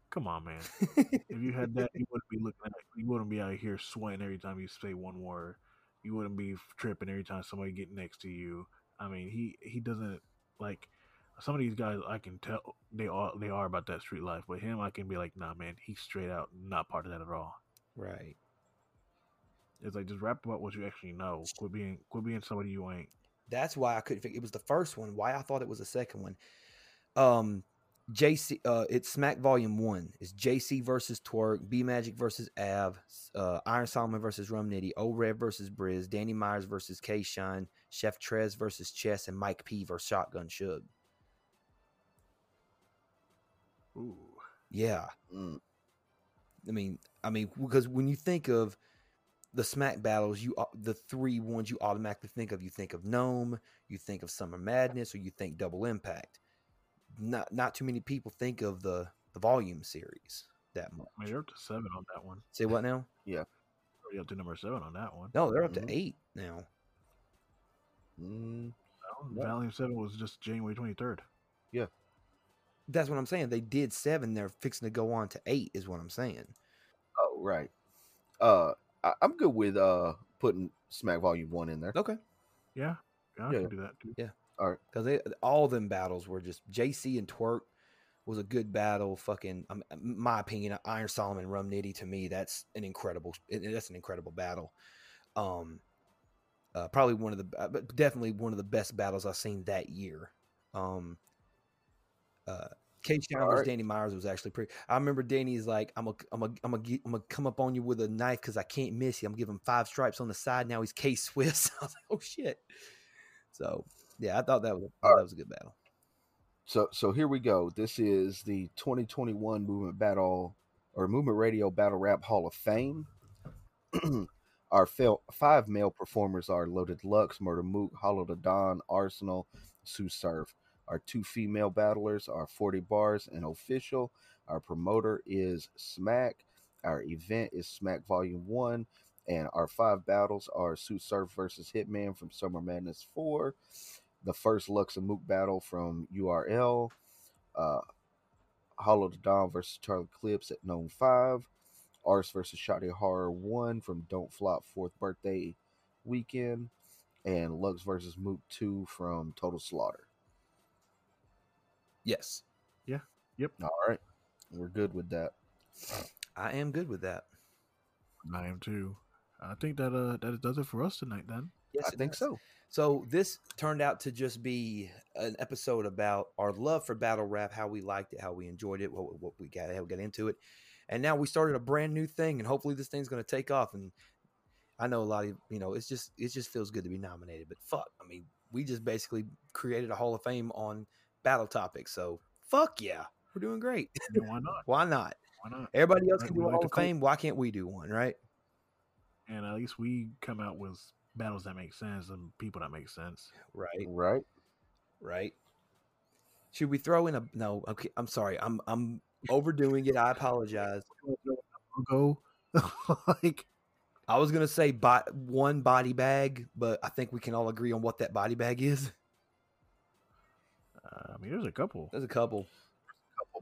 Come on, man. if you had that, you wouldn't be looking at. You wouldn't be out here sweating every time you say one word. You wouldn't be tripping every time somebody get next to you. I mean, he he doesn't like some of these guys. I can tell they are they are about that street life, but him, I can be like, nah, man, he's straight out not part of that at all. right. It's like just rap about what you actually know. Quit being quit being somebody you ain't. That's why I couldn't figure. It was the first one. Why I thought it was the second one. Um, JC. Uh, it's Smack Volume One. It's JC versus Twork, B Magic versus Av, uh, Iron Solomon versus Rum Nitty, O Red versus Briz, Danny Myers versus K Shine, Chef Trez versus Chess, and Mike P versus Shotgun Suge. Ooh, Yeah, Mm. I mean, I mean, because when you think of the Smack battles, you the three ones you automatically think of, you think of NOME, you think of Summer Madness, or you think Double Impact. Not not too many people think of the the Volume series that much. I mean, they're up to seven on that one. Say what now? [LAUGHS] Yeah, already up to number seven on that one. No, they're up Mhm. to eight now. Mm. That one, No. Volume seven was just January twenty third. That's what I'm saying. They did seven. They're fixing to go on to eight. Is what I'm saying. Oh, right. Uh, I, I'm good with uh putting Smack Volume One in there. Okay. Yeah, yeah, I Yeah. can do that too. All right. because all them battles were just JC and Twork was a good battle. Fucking, um, my opinion, Iron Solomon, Rum Nitty to me, that's an incredible. it- That's an incredible battle. Um, uh, probably one of the, uh, but definitely one of the best battles I've seen that year. Um, uh, K. Shine All versus right. Danny Myers was actually pretty. I remember Danny's like, "I'm a, I'm a, I'm a, I'm gonna come up on you with a knife because I can't miss you. I'm giving five stripes on the side. Now he's K Swiss. [LAUGHS] I was like, oh shit. So yeah, I thought that was, that was a good battle. So so here we go. This is the 2021 Movement Battle or Movement Radio Battle Rap Hall of Fame. [CLEARS THROAT] Our five male performers are Loaded Lux, Murda Mook, Hollow Da Don, Arsonal, Tsu Surf. Our two female battlers are 40 Bars and Official. Our promoter is Smack. Our event is Smack Volume 1. And our five battles are Tsu Surf versus Hitman from Summer Madness 4 the first Lux and Mook battle from URL, uh, Hollow Da Don versus Charlie Clips at NOME 5, Ars versus Shotty Horroh 1 from Don't Flop 4th Birthday Weekend, and Lux versus Mook 2 from Total Slaughter. Yes, Yeah. Yep. All right. We're good with that. I am good with that. I am too. I think that uh that does it for us tonight. Then Yes, I think does. so. So this turned out to just be an episode about our love for battle rap, how we liked it, how we enjoyed it, what, what we got, how we got into it, and now we started a brand new thing, and hopefully this thing's going to take off. And I know a lot of you know, it's just it just feels good to be nominated. But fuck, I mean, we just basically created a Hall of Fame on battle topics. So fuck yeah, we're doing great. [LAUGHS] Yeah, why not? Why not? Why not? Everybody else can we do a like Hall of call- Fame. Why can't we do one? Right? And at least we come out with battles that make sense and people that make sense. Right. Right. right? Should we throw in a no? Okay, I'm sorry. I'm I'm overdoing it. I apologize. [LAUGHS] Logo, [LAUGHS] like I was gonna say bo- one body bag, but I think we can all agree on what that body bag is. I mean, there's a couple. There's a couple.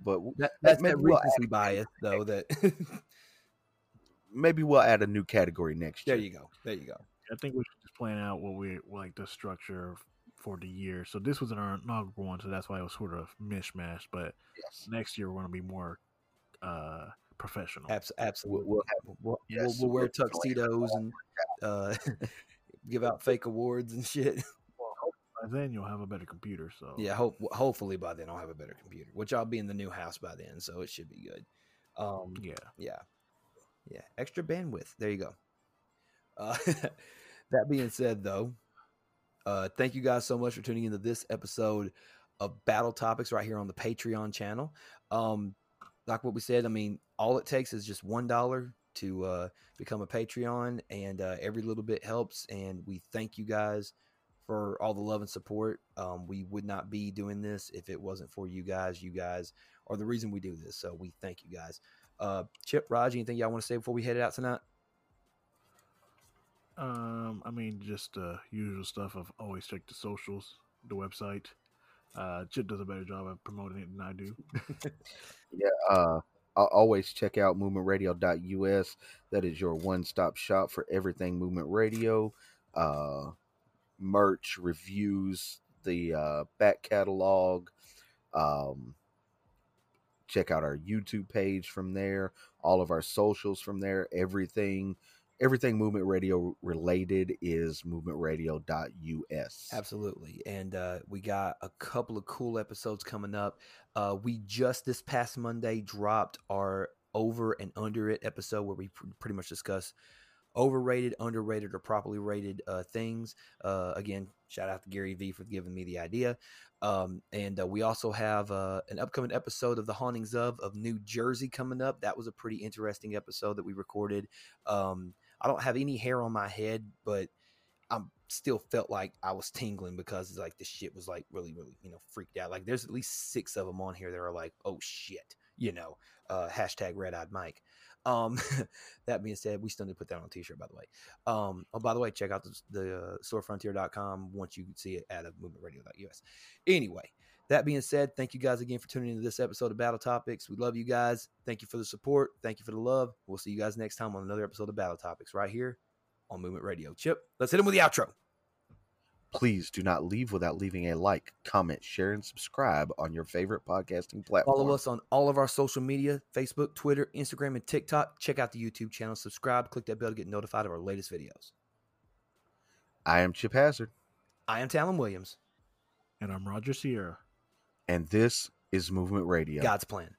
But That, that's maybe that we'll recency bias, though. That [LAUGHS] maybe we'll add a new category next year. there you go. There you go. I think we should just plan out what we like the structure for the year. So this was our inaugural one, so that's why it was sort of mishmash. But Yes. next year we're going to be more uh professional. Abs- absolutely. we'll We'll, we'll, yes, we'll wear we'll definitely have tuxedos and uh, [LAUGHS] give out fake awards and shit. By then you'll have a better computer. So Yeah, hope hopefully by then I'll have a better computer, which I'll be in the new house by then, so it should be good. Um, yeah. Yeah. Yeah. Extra bandwidth. There you go. Uh, [LAUGHS] that being said, though, uh, thank you guys so much for tuning into this episode of Battle Topics right here on the Patreon channel. Um, like what we said, I mean, all it takes is just one dollar to uh, become a Patreon, and uh, every little bit helps. And we thank you guys for all the love and support. Um, we would not be doing this if it wasn't for you guys. You guys are the reason we do this. So we thank you guys. Uh, Chip, Raj, anything y'all want to say before we head it out tonight? Um, I mean, just uh, usual stuff of always check the socials, the website. Uh, Chip does a better job of promoting it than I do. [LAUGHS] Yeah. Uh, I'll always check out movementradio.us. That is your one stop shop for everything movement radio, uh, merch, reviews, the uh, back catalog. Um, check out our YouTube page from there, all of our socials from there. Everything, everything movement radio related is movementradio.us. Absolutely. And uh, we got a couple of cool episodes coming up. Uh, we just this past Monday dropped our over and under it episode where we pr- pretty much discuss overrated, underrated, or properly rated uh, things. Uh, again, shout out to Gary Vee for giving me the idea. Um, and uh, we also have uh, an upcoming episode of The Hauntings of of New Jersey coming up. That was a pretty interesting episode that we recorded. Um, I don't have any hair on my head, but I'm still felt like I was tingling because like the shit was like really, really, you know, freaked out. Like there's at least six of them on here that are like, oh shit, you know, uh, hashtag red eyed Mike. Um, [LAUGHS] that being said, we still need to put that on a t-shirt, by the way. Um, oh, by the way, check out the, the uh, storefrontier.com once you see it at a movementradio.us. Anyway, that being said, thank you guys again for tuning into this episode of Battle Topics. We love you guys. Thank you for the support. Thank you for the love. We'll see you guys next time on another episode of Battle Topics right here on Movement Radio. Chip, let's hit him with the outro. Please do not leave without leaving a like, comment, share, and subscribe on your favorite podcasting platform. Follow us on all of our social media Facebook, Twitter, Instagram, and TikTok. Check out the YouTube channel. Subscribe. Click that bell to get notified of our latest videos. I am Chip Hazard, I am Talon Williams. And I'm Roger Sierra. and this is Movement Radio. God's plan.